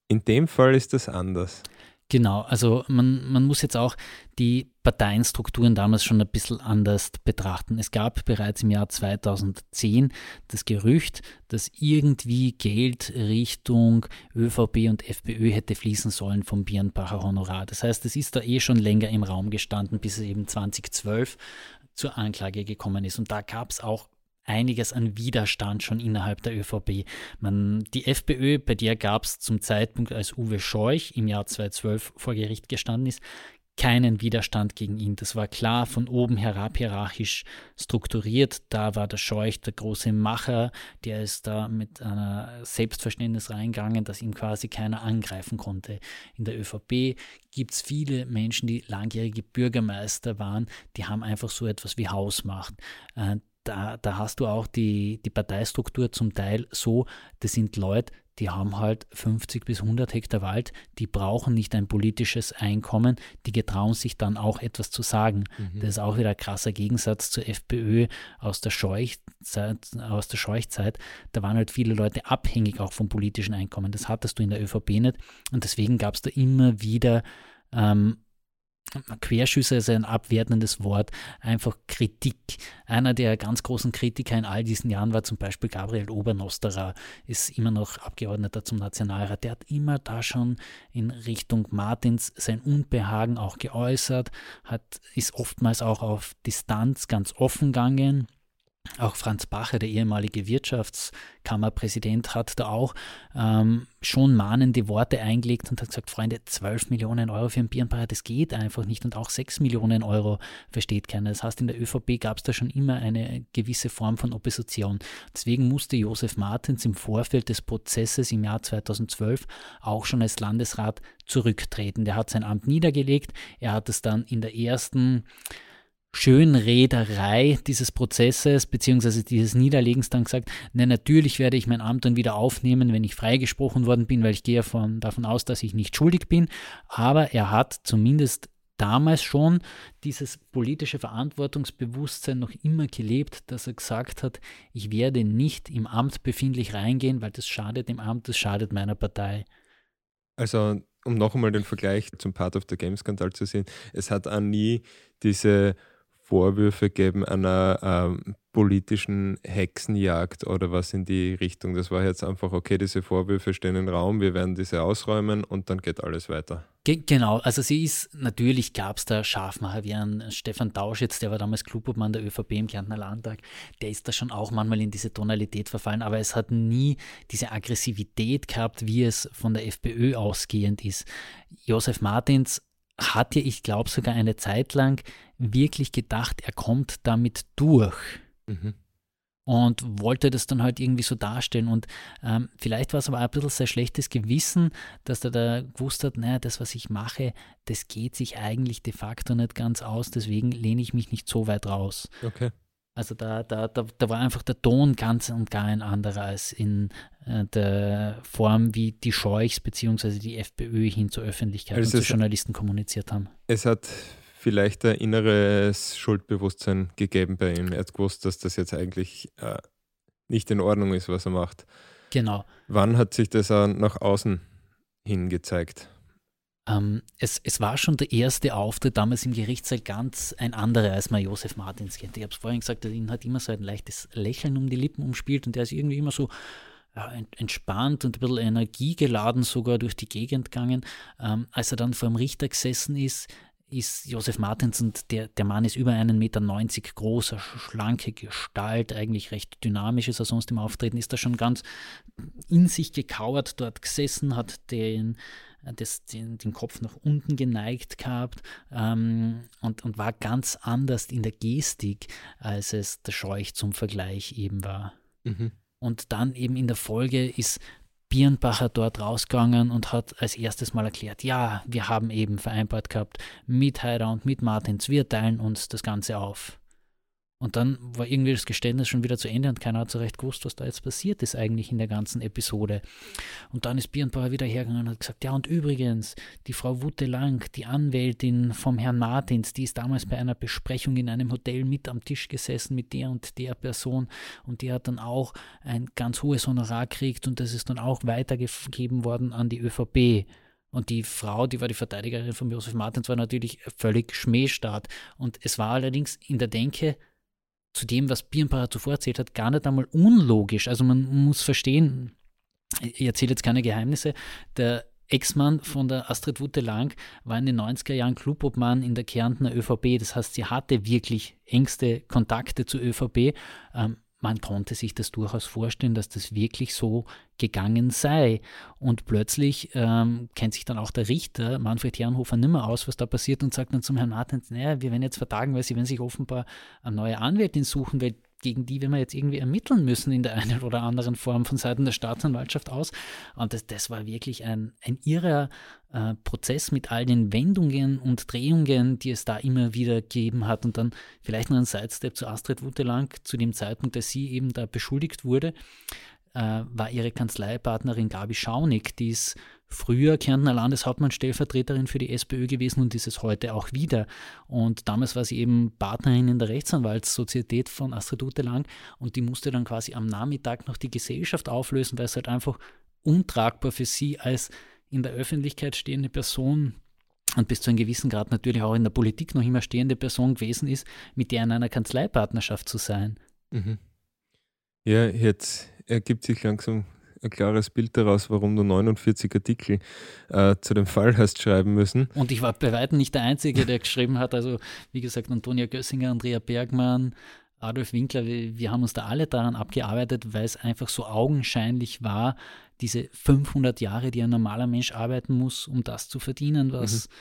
S1: In dem Fall ist das anders.
S2: Genau, also man, man muss jetzt auch die Parteienstrukturen damals schon ein bisschen anders betrachten. Es gab bereits im Jahr 2010 das Gerücht, dass irgendwie Geld Richtung ÖVP und FPÖ hätte fließen sollen vom Birnbacher Honorar. Das heißt, es ist da eh schon länger im Raum gestanden, bis es eben 2012 zur Anklage gekommen ist. Und da gab es auch einiges an Widerstand schon innerhalb der ÖVP. Man, die FPÖ, bei der gab es zum Zeitpunkt, als Uwe Scheuch im Jahr 2012 vor Gericht gestanden ist, keinen Widerstand gegen ihn. Das war klar von oben herab hierarchisch strukturiert. Da war der Scheuch der große Macher, der ist da mit einer Selbstverständnis reingegangen, dass ihn quasi keiner angreifen konnte. In der ÖVP gibt es viele Menschen, die langjährige Bürgermeister waren, die haben einfach so etwas wie Hausmacht. Da, da hast du auch die, die Parteistruktur zum Teil so, das sind Leute, die haben halt 50 bis 100 Hektar Wald, die brauchen nicht ein politisches Einkommen, die getrauen sich dann auch etwas zu sagen. Mhm. Das ist auch wieder ein krasser Gegensatz zur FPÖ aus der Scheuchzeit, aus der Scheuchzeit. Da waren halt viele Leute abhängig auch vom politischen Einkommen. Das hattest du in der ÖVP nicht und deswegen gab es da immer wieder ähm, Querschüsse ist ein abwertendes Wort, einfach Kritik. Einer der ganz großen Kritiker in all diesen Jahren war zum Beispiel Gabriel Obernosterer, ist immer noch Abgeordneter zum Nationalrat. Der hat immer da schon in Richtung Martins sein Unbehagen auch geäußert, hat, ist oftmals auch auf Distanz ganz offen gegangen auch Franz Bacher, der ehemalige Wirtschaftskammerpräsident, hat da auch ähm, schon mahnende Worte eingelegt und hat gesagt, Freunde, 12 Millionen Euro für einen Birnbacher, das geht einfach nicht und auch 6 Millionen Euro versteht keiner. Das heißt, in der ÖVP gab es da schon immer eine gewisse Form von Opposition. Deswegen musste Josef Martins im Vorfeld des Prozesses im Jahr 2012 auch schon als Landesrat zurücktreten. Der hat sein Amt niedergelegt, er hat es dann in der ersten Schönrederei dieses Prozesses beziehungsweise dieses Niederlegens dann gesagt, na natürlich werde ich mein Amt dann wieder aufnehmen, wenn ich freigesprochen worden bin, weil ich gehe von, davon aus, dass ich nicht schuldig bin. Aber er hat zumindest damals schon dieses politische Verantwortungsbewusstsein noch immer gelebt, dass er gesagt hat, ich werde nicht im Amt befindlich reingehen, weil das schadet dem Amt, das schadet meiner Partei.
S1: Also um noch einmal den Vergleich zum Part of the Game Skandal zu sehen, es hat auch nie diese Vorwürfe geben einer ähm, politischen Hexenjagd oder was in die Richtung. Das war jetzt einfach, okay, diese Vorwürfe stehen im Raum, wir werden diese ausräumen und dann geht alles weiter.
S2: Genau, also sie ist, natürlich gab es da Scharfmacher wie ein Stefan Tauschitz, der war damals Klubobmann der ÖVP im Kärntner Landtag, der ist da schon auch manchmal in diese Tonalität verfallen, aber es hat nie diese Aggressivität gehabt, wie es von der FPÖ ausgehend ist. Josef Martins hat ja, ich glaube, sogar eine Zeit lang wirklich gedacht, er kommt damit durch. Mhm. Und wollte das dann halt irgendwie so darstellen. Und ähm, vielleicht war es aber auch ein bisschen sein schlechtes Gewissen, dass er da gewusst hat, naja, das, was ich mache, das geht sich eigentlich de facto nicht ganz aus, deswegen lehne ich mich nicht so weit raus.
S1: Okay.
S2: Also da, da, da, da war einfach der Ton ganz und gar ein anderer als in äh, der Form, wie die Scheuchs bzw. die FPÖ hin zur Öffentlichkeit also und zu Journalisten kommuniziert haben.
S1: Es hat vielleicht ein inneres Schuldbewusstsein gegeben bei ihm. Er hat gewusst, dass das jetzt eigentlich äh, nicht in Ordnung ist, was er macht.
S2: Genau.
S1: Wann hat sich das auch nach außen hin gezeigt?
S2: Ähm, es, es war schon der erste Auftritt damals im Gerichtssaal ganz ein anderer, als man Josef Martins kennt. Ich habe es vorhin gesagt, ihn hat immer so ein leichtes Lächeln um die Lippen umspielt und der ist irgendwie immer so ja, entspannt und ein bisschen energiegeladen sogar durch die Gegend gegangen. Ähm, als er dann vor dem Richter gesessen ist, ist Josef Martins und der, der Mann ist über einen Meter neunzig großer, schlanke Gestalt, eigentlich recht dynamisch ist er sonst im Auftreten, ist er schon ganz in sich gekauert dort gesessen, hat den, das, den, den Kopf nach unten geneigt gehabt ähm, und, und war ganz anders in der Gestik, als es der Scheuch zum Vergleich eben war. Mhm. Und dann eben in der Folge ist Birnbacher dort rausgegangen und hat als erstes mal erklärt, ja, wir haben eben vereinbart gehabt, mit Heider und mit Martins, wir teilen uns das Ganze auf. Und dann war irgendwie das Geständnis schon wieder zu Ende und keiner hat so recht gewusst, was da jetzt passiert ist eigentlich in der ganzen Episode. Und dann ist Birnbauer wieder hergegangen und hat gesagt, ja und übrigens, die Frau Wute Lang, die Anwältin vom Herrn Martins, die ist damals bei einer Besprechung in einem Hotel mit am Tisch gesessen mit der und der Person und die hat dann auch ein ganz hohes Honorar gekriegt und das ist dann auch weitergegeben worden an die ÖVP. Und die Frau, die war die Verteidigerin von Josef Martins, war natürlich völlig Schmähstart. Und es war allerdings in der Denke, zu dem, was Birnbacher zuvor erzählt hat, gar nicht einmal unlogisch. Also man muss verstehen, ich erzähle jetzt keine Geheimnisse, der Ex-Mann von der Astrid Wutte Lang war in den 90er Jahren Clubobmann in der Kärntner ÖVP. Das heißt, sie hatte wirklich engste Kontakte zur ÖVP. Ähm, man konnte sich das durchaus vorstellen, dass das wirklich so gegangen sei. Und plötzlich ähm, kennt sich dann auch der Richter, Manfred Herrenhofer, nimmer aus, was da passiert und sagt dann zum Herrn Martens, naja, wir werden jetzt vertagen, weil sie werden sich offenbar eine neue Anwältin suchen, weil gegen die wir jetzt irgendwie ermitteln müssen in der einen oder anderen Form von Seiten der Staatsanwaltschaft aus. Und das, das war wirklich ein, ein irrer äh, Prozess mit all den Wendungen und Drehungen, die es da immer wieder gegeben hat. Und dann vielleicht noch ein Sidestep zu Astrid Wutelang, zu dem Zeitpunkt, dass sie eben da beschuldigt wurde, äh, war ihre Kanzleipartnerin Gabi Schaunig, die ist früher Kärntner Landeshauptmann-Stellvertreterin für die SPÖ gewesen und ist es heute auch wieder. Und damals war sie eben Partnerin in der Rechtsanwaltssozietät von Astrid Ute Lang und die musste dann quasi am Nachmittag noch die Gesellschaft auflösen, weil es halt einfach untragbar für sie als in der Öffentlichkeit stehende Person und bis zu einem gewissen Grad natürlich auch in der Politik noch immer stehende Person gewesen ist, mit der in einer Kanzleipartnerschaft zu sein. Mhm.
S1: Ja, jetzt ergibt sich langsam ein klares Bild daraus, warum du 49 Artikel äh, zu dem Fall hast schreiben müssen.
S2: Und ich war bei weitem nicht der Einzige, der geschrieben hat. Also, wie gesagt, Antonia Gössinger, Andrea Bergmann, Adolf Winkler, wir, wir haben uns da alle daran abgearbeitet, weil es einfach so augenscheinlich war, diese 500 Jahre, die ein normaler Mensch arbeiten muss, um das zu verdienen, was mhm.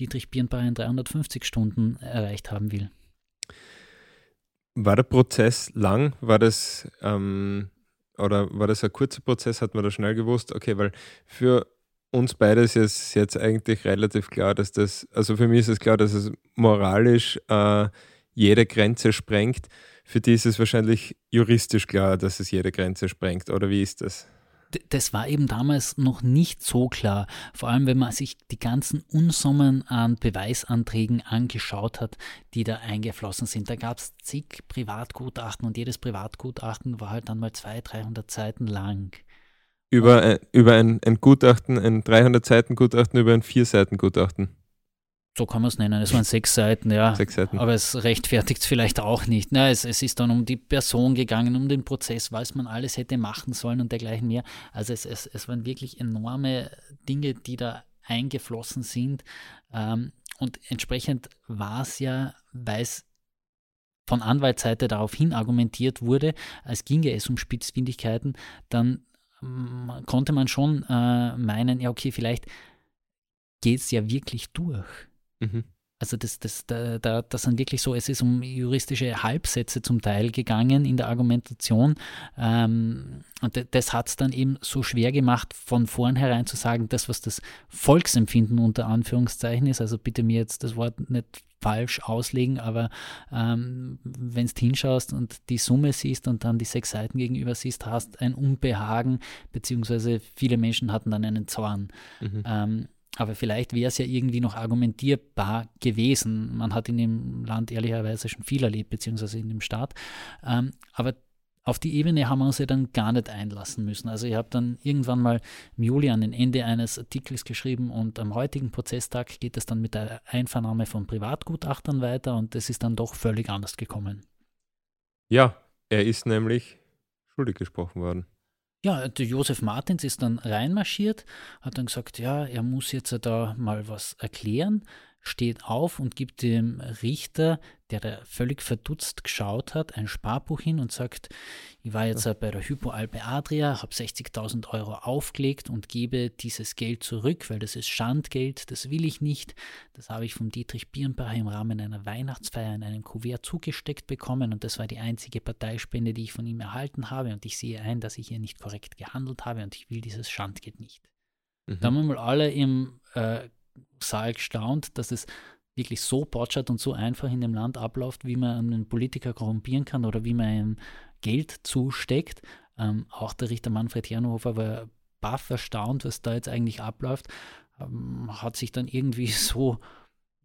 S2: Dietrich Birnbauer in 350 Stunden erreicht haben will.
S1: War der Prozess lang? War das ähm, oder war das ein kurzer Prozess? Hat man da schnell gewusst? Okay, weil für uns beide ist es jetzt eigentlich relativ klar, dass das, also für mich ist es klar, dass es moralisch äh, jede Grenze sprengt. Für die ist es wahrscheinlich juristisch klar, dass es jede Grenze sprengt. Oder wie ist das?
S2: Das war eben damals noch nicht so klar. Vor allem, wenn man sich die ganzen Unsummen an Beweisanträgen angeschaut hat, die da eingeflossen sind. Da gab es zig Privatgutachten und jedes Privatgutachten war halt dann mal 200, 300 Seiten lang.
S1: Über, ein, über ein, ein Gutachten, ein 300 Seiten Gutachten, über ein 4 Seiten Gutachten.
S2: So kann man es nennen. Es waren sechs Seiten, ja.
S1: Sechs Seiten.
S2: Aber es rechtfertigt es vielleicht auch nicht. Na, es, es ist dann um die Person gegangen, um den Prozess, was man alles hätte machen sollen und dergleichen mehr. Also es, es, es waren wirklich enorme Dinge, die da eingeflossen sind. Ähm, und entsprechend war es ja, weil es von Anwaltsseite darauf hin argumentiert wurde, als ginge es um Spitzfindigkeiten, dann ähm, konnte man schon äh, meinen, ja okay, vielleicht geht es ja wirklich durch. Mhm. Also das, das, da, da, das sind wirklich so, es ist um juristische Halbsätze zum Teil gegangen in der Argumentation. Ähm, und das hat es dann eben so schwer gemacht, von vornherein zu sagen, das, was das Volksempfinden unter Anführungszeichen ist, also bitte mir jetzt das Wort nicht falsch auslegen, aber ähm, wenn du hinschaust und die Summe siehst und dann die sechs Seiten gegenüber siehst, hast ein Unbehagen, beziehungsweise viele Menschen hatten dann einen Zorn. Mhm. Ähm, aber vielleicht wäre es ja irgendwie noch argumentierbar gewesen. Man hat in dem Land ehrlicherweise schon viel erlebt, beziehungsweise in dem Staat. Ähm, aber auf die Ebene haben wir uns ja dann gar nicht einlassen müssen. Also ich habe dann irgendwann mal im Juli an den Ende eines Artikels geschrieben und am heutigen Prozesstag geht es dann mit der Einvernahme von Privatgutachtern weiter und es ist dann doch völlig anders gekommen.
S1: Ja, er ist nämlich schuldig gesprochen worden.
S2: Ja, der Josef Martins ist dann reinmarschiert, hat dann gesagt, ja, er muss jetzt da mal was erklären steht auf und gibt dem Richter, der da völlig verdutzt geschaut hat, ein Sparbuch hin und sagt, ich war jetzt bei der Hypo Alpe Adria, habe 60.000 Euro aufgelegt und gebe dieses Geld zurück, weil das ist Schandgeld, das will ich nicht. Das habe ich vom Dietrich Birnbacher im Rahmen einer Weihnachtsfeier in einem Kuvert zugesteckt bekommen und das war die einzige Parteispende, die ich von ihm erhalten habe und ich sehe ein, dass ich hier nicht korrekt gehandelt habe und ich will dieses Schandgeld nicht. Mhm. Da haben wir mal alle im äh, Saal gestaunt, dass es wirklich so botschert und so einfach in dem Land abläuft, wie man einen Politiker korrumpieren kann oder wie man ihm Geld zusteckt. Ähm, auch der Richter Manfred Herrenhofer war baff erstaunt, was da jetzt eigentlich abläuft, ähm, hat sich dann irgendwie so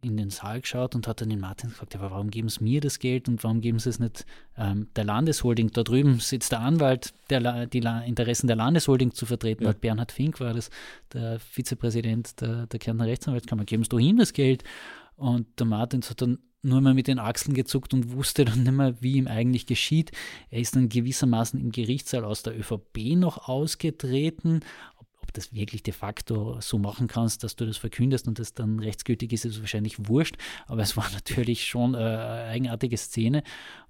S2: in den Saal geschaut und hat dann den Martin gefragt, aber warum geben sie mir das Geld und warum geben sie es nicht ähm, der Landesholding? Da drüben sitzt der Anwalt, der die La Interessen der Landesholding zu vertreten ja. hat. Bernhard Fink war das, der Vizepräsident der, der Kärntner Rechtsanwaltskammer. Geben sie doch ihm das Geld? Und der Martin hat dann nur mal mit den Achseln gezuckt und wusste dann nicht mehr, wie ihm eigentlich geschieht. Er ist dann gewissermaßen im Gerichtssaal aus der ÖVP noch ausgetreten das wirklich de facto so machen kannst, dass du das verkündest und das dann rechtsgültig ist, ist wahrscheinlich wurscht. Aber es war natürlich schon eine eigenartige Szene.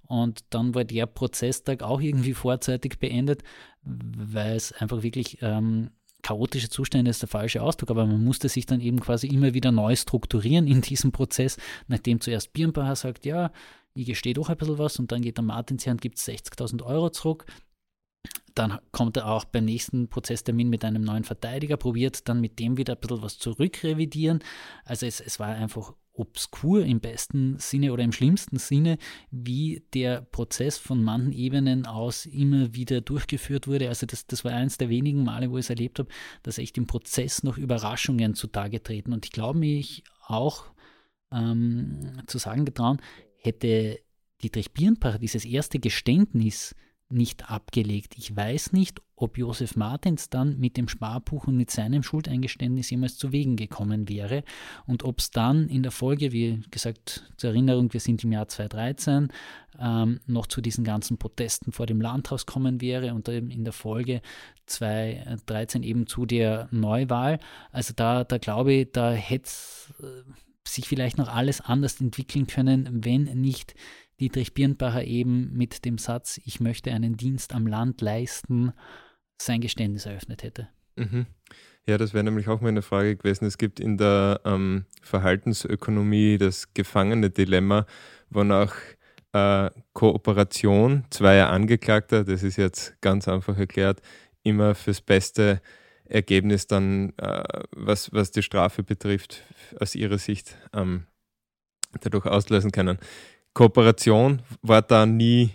S2: Und dann war der Prozesstag auch irgendwie vorzeitig beendet, weil es einfach wirklich ähm, chaotische Zustände ist der falsche Ausdruck, aber man musste sich dann eben quasi immer wieder neu strukturieren in diesem Prozess, nachdem zuerst Birnbacher sagt, ja, ich gestehe doch ein bisschen was und dann geht der Martins her und gibt 60.000 Euro zurück dann kommt er auch beim nächsten Prozesstermin mit einem neuen Verteidiger, probiert dann mit dem wieder ein bisschen was zurückrevidieren. Also es, es war einfach obskur im besten Sinne oder im schlimmsten Sinne, wie der Prozess von manchen Ebenen aus immer wieder durchgeführt wurde. Also das, das war eines der wenigen Male, wo ich es erlebt habe, dass echt im Prozess noch Überraschungen zutage treten. Und ich glaube mich auch ähm, zu sagen getrauen, hätte Dietrich Birnbach dieses erste Geständnis nicht abgelegt. Ich weiß nicht, ob Josef Martins dann mit dem Sparbuch und mit seinem Schuldeingeständnis jemals zu Wegen gekommen wäre und ob es dann in der Folge, wie gesagt, zur Erinnerung, wir sind im Jahr 2013, ähm, noch zu diesen ganzen Protesten vor dem Landhaus kommen wäre und in der Folge 2013 eben zu der Neuwahl. Also da, da glaube ich, da hätte äh, sich vielleicht noch alles anders entwickeln können, wenn nicht Dietrich Birnbacher eben mit dem Satz, ich möchte einen Dienst am Land leisten, sein Geständnis eröffnet hätte.
S1: Mhm. Ja, das wäre nämlich auch meine Frage gewesen. Es gibt in der ähm, Verhaltensökonomie das gefangene Dilemma, wonach äh, Kooperation zweier Angeklagter, das ist jetzt ganz einfach erklärt, immer fürs beste Ergebnis dann, äh, was, was die Strafe betrifft, aus ihrer Sicht ähm, dadurch auslösen können. Kooperation war da nie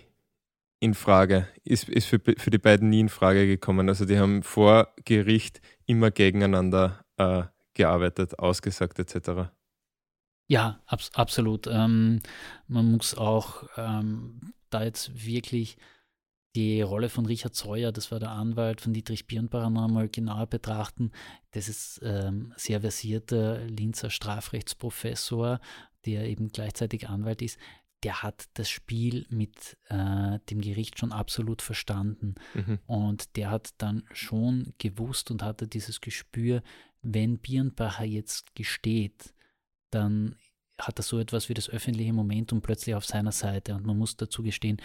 S1: in Frage, ist, ist für, für die beiden nie in Frage gekommen. Also die haben vor Gericht immer gegeneinander äh, gearbeitet, ausgesagt etc.
S2: Ja, abs absolut. Ähm, man muss auch ähm, da jetzt wirklich die Rolle von Richard Sawyer, das war der Anwalt von Dietrich Birnbacher, noch einmal genauer betrachten. Das ist ähm, sehr versierter Linzer Strafrechtsprofessor, der eben gleichzeitig Anwalt ist der hat das Spiel mit äh, dem Gericht schon absolut verstanden. Mhm. Und der hat dann schon gewusst und hatte dieses Gespür, wenn Birnbacher jetzt gesteht, dann hat er so etwas wie das öffentliche Momentum plötzlich auf seiner Seite. Und man muss dazu gestehen,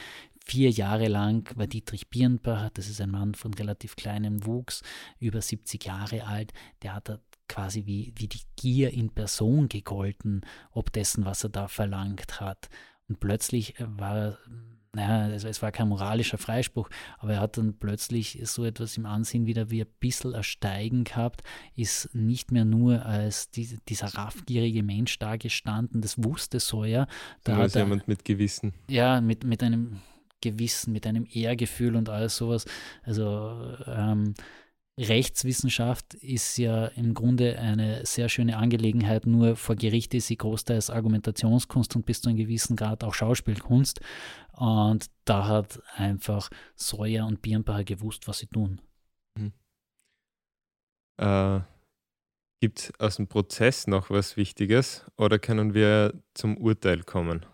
S2: vier Jahre lang war Dietrich Birnbacher, das ist ein Mann von relativ kleinem Wuchs, über 70 Jahre alt, der hat quasi wie, wie die Gier in Person gegolten, ob dessen, was er da verlangt hat. Und plötzlich äh, war naja, also es war kein moralischer Freispruch, aber er hat dann plötzlich so etwas im Ansehen wieder wie ein bisschen ersteigen gehabt, ist nicht mehr nur als die, dieser raffgierige Mensch dagestanden, das wusste Sawyer.
S1: Da als jemand mit Gewissen.
S2: Ja, mit, mit einem Gewissen, mit einem Ehrgefühl und alles sowas. Also ähm, Rechtswissenschaft ist ja im Grunde eine sehr schöne Angelegenheit, nur vor Gericht ist sie großteils Argumentationskunst und bis zu einem gewissen Grad auch Schauspielkunst. Und da hat einfach Sawyer und Birnbacher gewusst, was sie tun. Mhm.
S1: Äh, Gibt es aus dem Prozess noch was Wichtiges oder können wir zum Urteil kommen?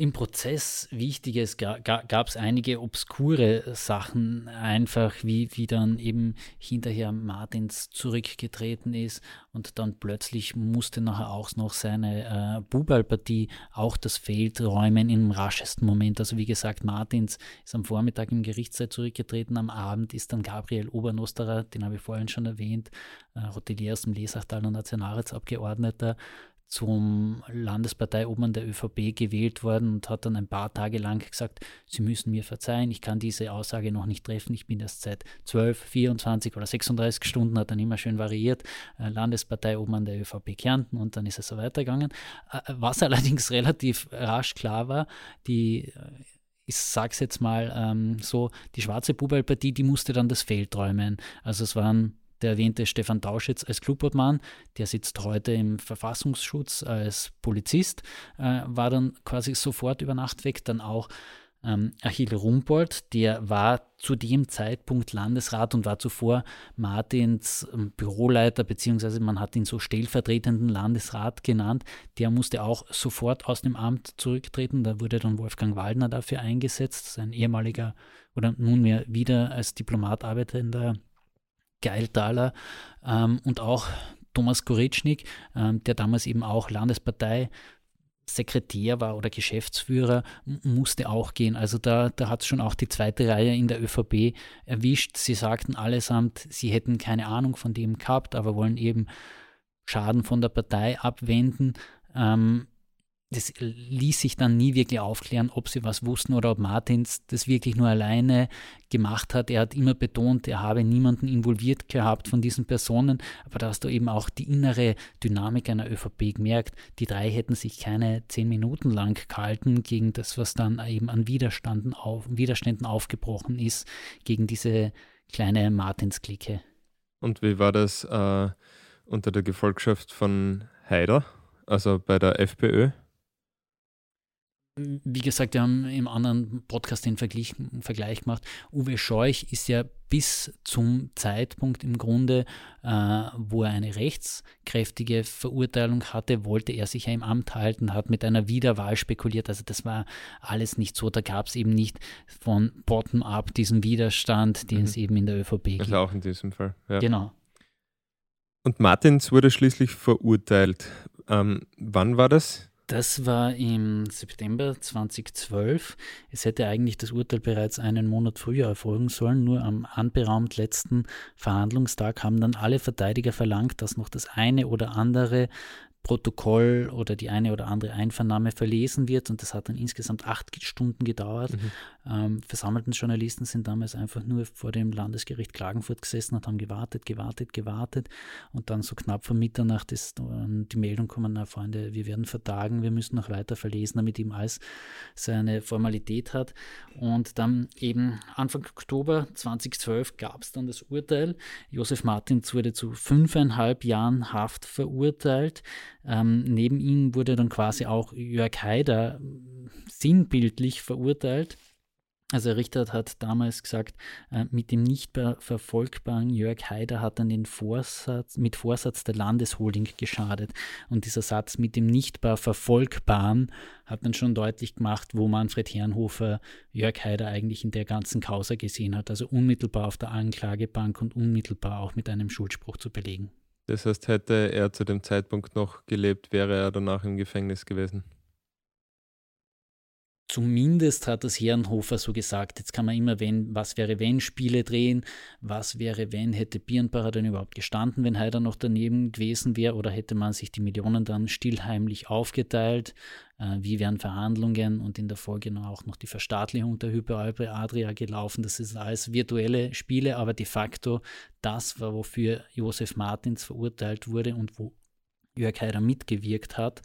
S2: Im Prozess Wichtiges gab es einige obskure Sachen, einfach wie, wie dann eben hinterher Martins zurückgetreten ist und dann plötzlich musste nachher auch noch seine äh, Bubal-Partie auch das Feld räumen im raschesten Moment. Also wie gesagt, Martins ist am Vormittag im Gerichtssaal zurückgetreten, am Abend ist dann Gabriel Obernosterer, den habe ich vorhin schon erwähnt, äh, Hotelier aus dem Lesachtal und Nationalratsabgeordneter, zum Landesparteiobmann der ÖVP gewählt worden und hat dann ein paar Tage lang gesagt, Sie müssen mir verzeihen, ich kann diese Aussage noch nicht treffen, ich bin erst seit 12, 24 oder 36 Stunden, hat dann immer schön variiert, äh, Landesparteiobmann der ÖVP Kärnten und dann ist es so weitergegangen. Äh, was allerdings relativ rasch klar war, die äh, ich sage es jetzt mal ähm, so, die schwarze Bubalpartie, die musste dann das Feld räumen. Also es waren der erwähnte Stefan Tauschitz als Clubobmann, der sitzt heute im Verfassungsschutz als Polizist, äh, war dann quasi sofort über Nacht weg. Dann auch ähm, Achille Rumpold, der war zu dem Zeitpunkt Landesrat und war zuvor Martins ähm, Büroleiter, beziehungsweise man hat ihn so stellvertretenden Landesrat genannt. Der musste auch sofort aus dem Amt zurücktreten. Da wurde dann Wolfgang Waldner dafür eingesetzt, sein ehemaliger oder nunmehr wieder als Diplomat arbeitender Geiltaler ähm, und auch Thomas Goritschnik, ähm, der damals eben auch Landespartei Sekretär war oder Geschäftsführer, musste auch gehen. Also da, da hat es schon auch die zweite Reihe in der ÖVP erwischt. Sie sagten allesamt, sie hätten keine Ahnung von dem gehabt, aber wollen eben Schaden von der Partei abwenden. Ähm, das ließ sich dann nie wirklich aufklären, ob sie was wussten oder ob Martins das wirklich nur alleine gemacht hat. Er hat immer betont, er habe niemanden involviert gehabt von diesen Personen, aber da hast du eben auch die innere Dynamik einer ÖVP gemerkt. Die drei hätten sich keine zehn Minuten lang gehalten gegen das, was dann eben an Widerständen, auf, Widerständen aufgebrochen ist, gegen diese kleine Martins-Clique.
S1: Und wie war das äh, unter der Gefolgschaft von Haider, also bei der FPÖ?
S2: Wie gesagt, wir haben im anderen Podcast den Vergleich, Vergleich gemacht. Uwe Scheuch ist ja bis zum Zeitpunkt im Grunde, äh, wo er eine rechtskräftige Verurteilung hatte, wollte er sich ja im Amt halten, hat mit einer Wiederwahl spekuliert. Also das war alles nicht so. Da gab es eben nicht von bottom-up diesen Widerstand, den mhm. es eben in der ÖVP gibt.
S1: Also auch in diesem Fall.
S2: Ja. Genau.
S1: Und Martins wurde schließlich verurteilt. Ähm, wann war das?
S2: Das war im September 2012. Es hätte eigentlich das Urteil bereits einen Monat früher erfolgen sollen. Nur am anberaumt letzten Verhandlungstag haben dann alle Verteidiger verlangt, dass noch das eine oder andere Protokoll oder die eine oder andere Einvernahme verlesen wird. Und das hat dann insgesamt acht Stunden gedauert. Mhm. Ähm, versammelten Journalisten sind damals einfach nur vor dem Landesgericht Klagenfurt gesessen und haben gewartet, gewartet, gewartet. Und dann so knapp vor Mitternacht ist die Meldung gekommen, na Freunde, wir werden vertagen, wir müssen noch weiter verlesen, damit ihm alles seine Formalität hat. Und dann eben Anfang Oktober 2012 gab es dann das Urteil. Josef Martins wurde zu fünfeinhalb Jahren Haft verurteilt. Ähm, neben ihm wurde dann quasi auch Jörg Haider sinnbildlich verurteilt. Also Richter hat damals gesagt, äh, mit dem nicht verfolgbaren Jörg Haider hat dann den Vorsatz, mit Vorsatz der Landesholding geschadet. Und dieser Satz mit dem nicht verfolgbaren hat dann schon deutlich gemacht, wo Manfred Herrenhofer Jörg Haider eigentlich in der ganzen Causa gesehen hat. Also unmittelbar auf der Anklagebank und unmittelbar auch mit einem Schuldspruch zu belegen.
S1: Das heißt, hätte er zu dem Zeitpunkt noch gelebt, wäre er danach im Gefängnis gewesen.
S2: Zumindest hat das Herrenhofer so gesagt, jetzt kann man immer, wenn, was wäre, wenn Spiele drehen, was wäre, wenn, hätte Birnbacher dann überhaupt gestanden, wenn Heider noch daneben gewesen wäre, oder hätte man sich die Millionen dann stillheimlich aufgeteilt, äh, wie wären Verhandlungen? Und in der Folge auch noch die Verstaatlichung der Hyperalpe Adria gelaufen, das ist alles virtuelle Spiele, aber de facto das war, wofür Josef Martins verurteilt wurde und wo Jörg Heider mitgewirkt hat,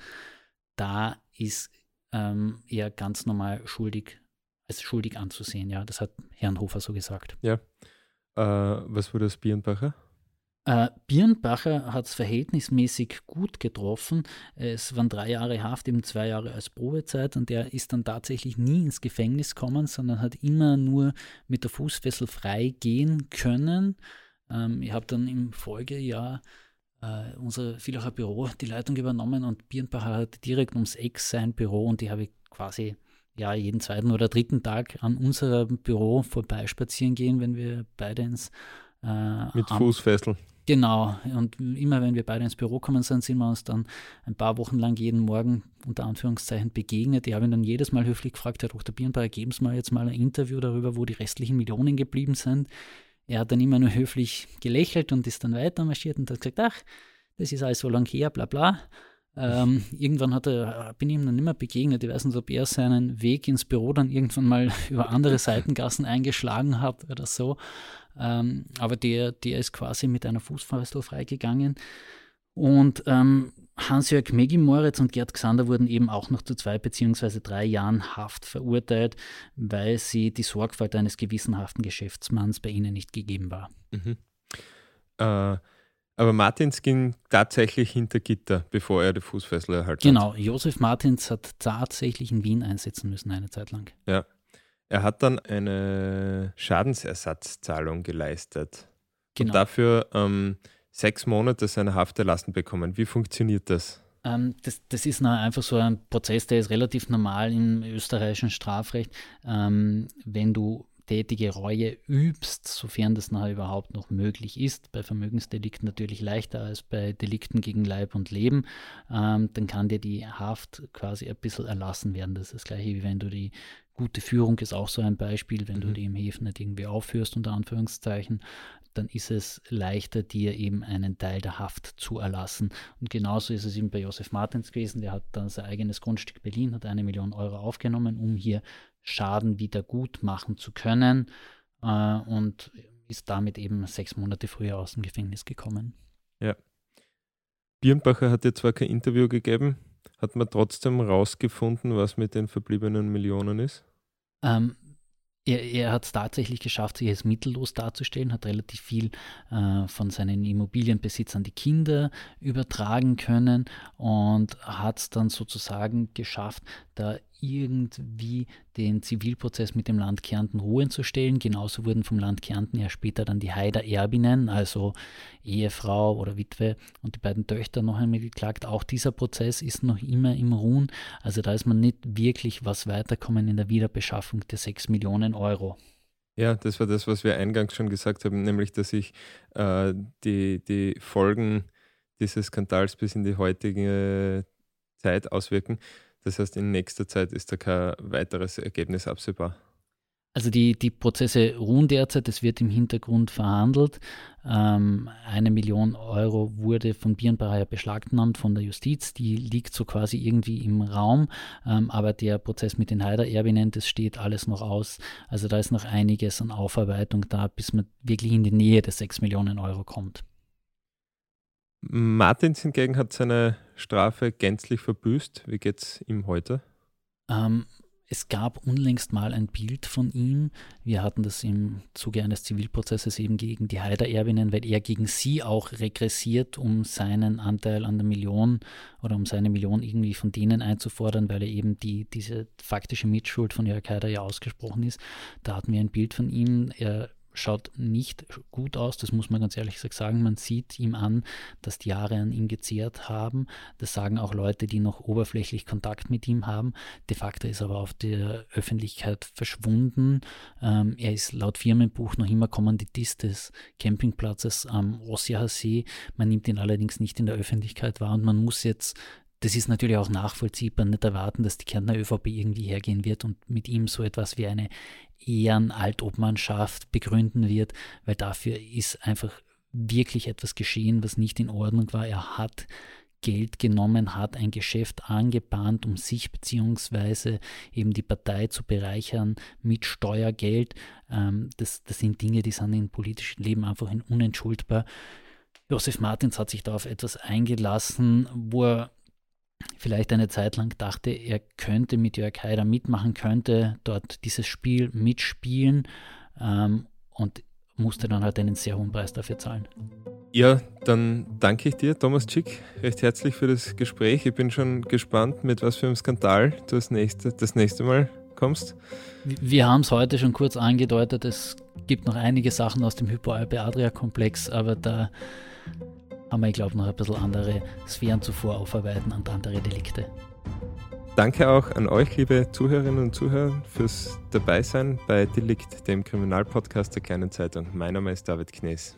S2: da ist ähm, eher ganz normal schuldig, als schuldig anzusehen. Ja, das hat Herrn Hofer so gesagt.
S1: Ja. Äh, was wurde aus Birnbacher?
S2: Äh, Birnbacher hat es verhältnismäßig gut getroffen. Es waren drei Jahre Haft, eben zwei Jahre als Probezeit und er ist dann tatsächlich nie ins Gefängnis gekommen, sondern hat immer nur mit der Fußfessel frei gehen können. Ähm, ich habe dann im Folgejahr äh, unser Villacher Büro die Leitung übernommen und Birnbacher hatte direkt ums Eck sein Büro und die habe ich quasi ja, jeden zweiten oder dritten Tag an unserem Büro vorbeispazieren gehen, wenn wir beide ins
S1: äh, Mit Fußfessel.
S2: Genau, und immer wenn wir beide ins Büro kommen sind, sind wir uns dann ein paar Wochen lang jeden Morgen unter Anführungszeichen begegnet. Ich habe ihn dann jedes Mal höflich gefragt, Herr Dr. Birnbacher, geben Sie mal jetzt mal ein Interview darüber, wo die restlichen Millionen geblieben sind. Er hat dann immer nur höflich gelächelt und ist dann weiter marschiert und hat gesagt, ach, das ist alles so lang her, bla bla. Ähm, irgendwann hat er, bin ich ihm dann nicht mehr begegnet. Ich weiß nicht, ob er seinen Weg ins Büro dann irgendwann mal über andere Seitengassen eingeschlagen hat oder so. Ähm, aber der, der ist quasi mit einer Fußfessel freigegangen. Und ähm, Hans-Jörg Megimoritz und Gerd Xander wurden eben auch noch zu zwei beziehungsweise drei Jahren Haft verurteilt, weil sie die Sorgfalt eines gewissenhaften Geschäftsmanns bei ihnen nicht gegeben war.
S1: Mhm. Äh, aber Martins ging tatsächlich hinter Gitter, bevor er die Fußfessel erhalten
S2: genau, hat. Genau, Josef Martins hat tatsächlich in Wien einsetzen müssen eine Zeit lang.
S1: Ja. Er hat dann eine Schadensersatzzahlung geleistet. Genau. Und dafür ähm, sechs Monate seiner Haft erlassen bekommen. Wie funktioniert das?
S2: Ähm, das, das, ist einfach so ein Prozess, der ist relativ normal im österreichischen Strafrecht. Ähm, wenn du tätige Reue übst, sofern das nachher überhaupt noch möglich ist. Bei Vermögensdelikten natürlich leichter als bei Delikten gegen Leib und Leben. Ähm, dann kann dir die Haft quasi ein bisschen erlassen werden. Das ist das gleiche, wie wenn du die gute Führung ist auch so ein Beispiel, wenn mhm. du die im Häfen nicht irgendwie aufführst, unter Anführungszeichen, dann ist es leichter, dir eben einen Teil der Haft zu erlassen. Und genauso ist es eben bei Josef Martins gewesen, der hat dann sein eigenes Grundstück Berlin, hat eine Million Euro aufgenommen, um hier Schaden wieder gut machen zu können äh, und ist damit eben sechs Monate früher aus dem Gefängnis gekommen.
S1: Ja. Birnbacher hat dir zwar kein Interview gegeben, hat man trotzdem rausgefunden, was mit den verbliebenen Millionen ist?
S2: Ähm, er, er hat es tatsächlich geschafft, sich als mittellos darzustellen, hat relativ viel äh, von seinen Immobilienbesitz an die Kinder übertragen können und hat es dann sozusagen geschafft, da irgendwie den Zivilprozess mit dem Land Kärnten ruhen zu stellen. Genauso wurden vom Land Kärnten ja später dann die Haider Erbinnen, also Ehefrau oder Witwe und die beiden Töchter noch einmal geklagt. Auch dieser Prozess ist noch immer im Ruhen. Also da ist man nicht wirklich was weiterkommen in der Wiederbeschaffung der 6 Millionen Euro.
S1: Ja, das war das, was wir eingangs schon gesagt haben, nämlich dass sich äh, die, die Folgen dieses Skandals bis in die heutige Zeit auswirken. Das heißt, in nächster Zeit ist da kein weiteres Ergebnis absehbar.
S2: Also die, die Prozesse ruhen derzeit, es wird im Hintergrund verhandelt. Ähm, eine Million Euro wurde von Birnbacher beschlagnahmt von der Justiz, die liegt so quasi irgendwie im Raum, ähm, aber der Prozess mit den Heider-Erbinnen, das steht alles noch aus. Also da ist noch einiges an Aufarbeitung da, bis man wirklich in die Nähe der 6 Millionen Euro kommt.
S1: Martins hingegen hat seine Strafe gänzlich verbüßt. Wie geht es ihm heute?
S2: Ähm, es gab unlängst mal ein Bild von ihm. Wir hatten das im Zuge eines Zivilprozesses eben gegen die Haider-Erbinnen, weil er gegen sie auch regressiert, um seinen Anteil an der Million oder um seine Million irgendwie von denen einzufordern, weil er eben die, diese faktische Mitschuld von Jörg Haider ja ausgesprochen ist. Da hatten wir ein Bild von ihm. Er schaut nicht gut aus, das muss man ganz ehrlich sagen. Man sieht ihm an, dass die Jahre an ihm gezehrt haben. Das sagen auch Leute, die noch oberflächlich Kontakt mit ihm haben. De facto ist er aber auf der Öffentlichkeit verschwunden. Ähm, er ist laut Firmenbuch noch immer Kommanditist des Campingplatzes am Ossiacher See. Man nimmt ihn allerdings nicht in der Öffentlichkeit wahr und man muss jetzt das ist natürlich auch nachvollziehbar, nicht erwarten, dass die Kärntner ÖVP irgendwie hergehen wird und mit ihm so etwas wie eine Ehrenaltobmannschaft begründen wird, weil dafür ist einfach wirklich etwas geschehen, was nicht in Ordnung war. Er hat Geld genommen, hat ein Geschäft angebahnt, um sich bzw. eben die Partei zu bereichern mit Steuergeld. Ähm, das, das sind Dinge, die sind im politischen Leben einfach unentschuldbar. Josef Martins hat sich da auf etwas eingelassen, wo er vielleicht eine Zeit lang dachte, er könnte mit Jörg Haider mitmachen, könnte dort dieses Spiel mitspielen. Ähm, und musste dann halt einen sehr hohen Preis dafür zahlen.
S1: Ja, dann danke ich dir, Thomas Schick, recht herzlich für das Gespräch. Ich bin schon gespannt, mit was für einem Skandal du das nächste, das nächste Mal kommst.
S2: Wir haben es heute schon kurz angedeutet, es gibt noch einige Sachen aus dem Hypoalpe-Adria-Komplex, aber da haben wir, ich glaube, noch ein bisschen andere Sphären zuvor aufarbeiten und andere Delikte.
S1: Danke auch an euch, liebe Zuhörerinnen und Zuhörer, fürs Dabeisein bei Delikt, dem Kriminalpodcast der Kleinen Zeitung. Mein Name ist David Knees.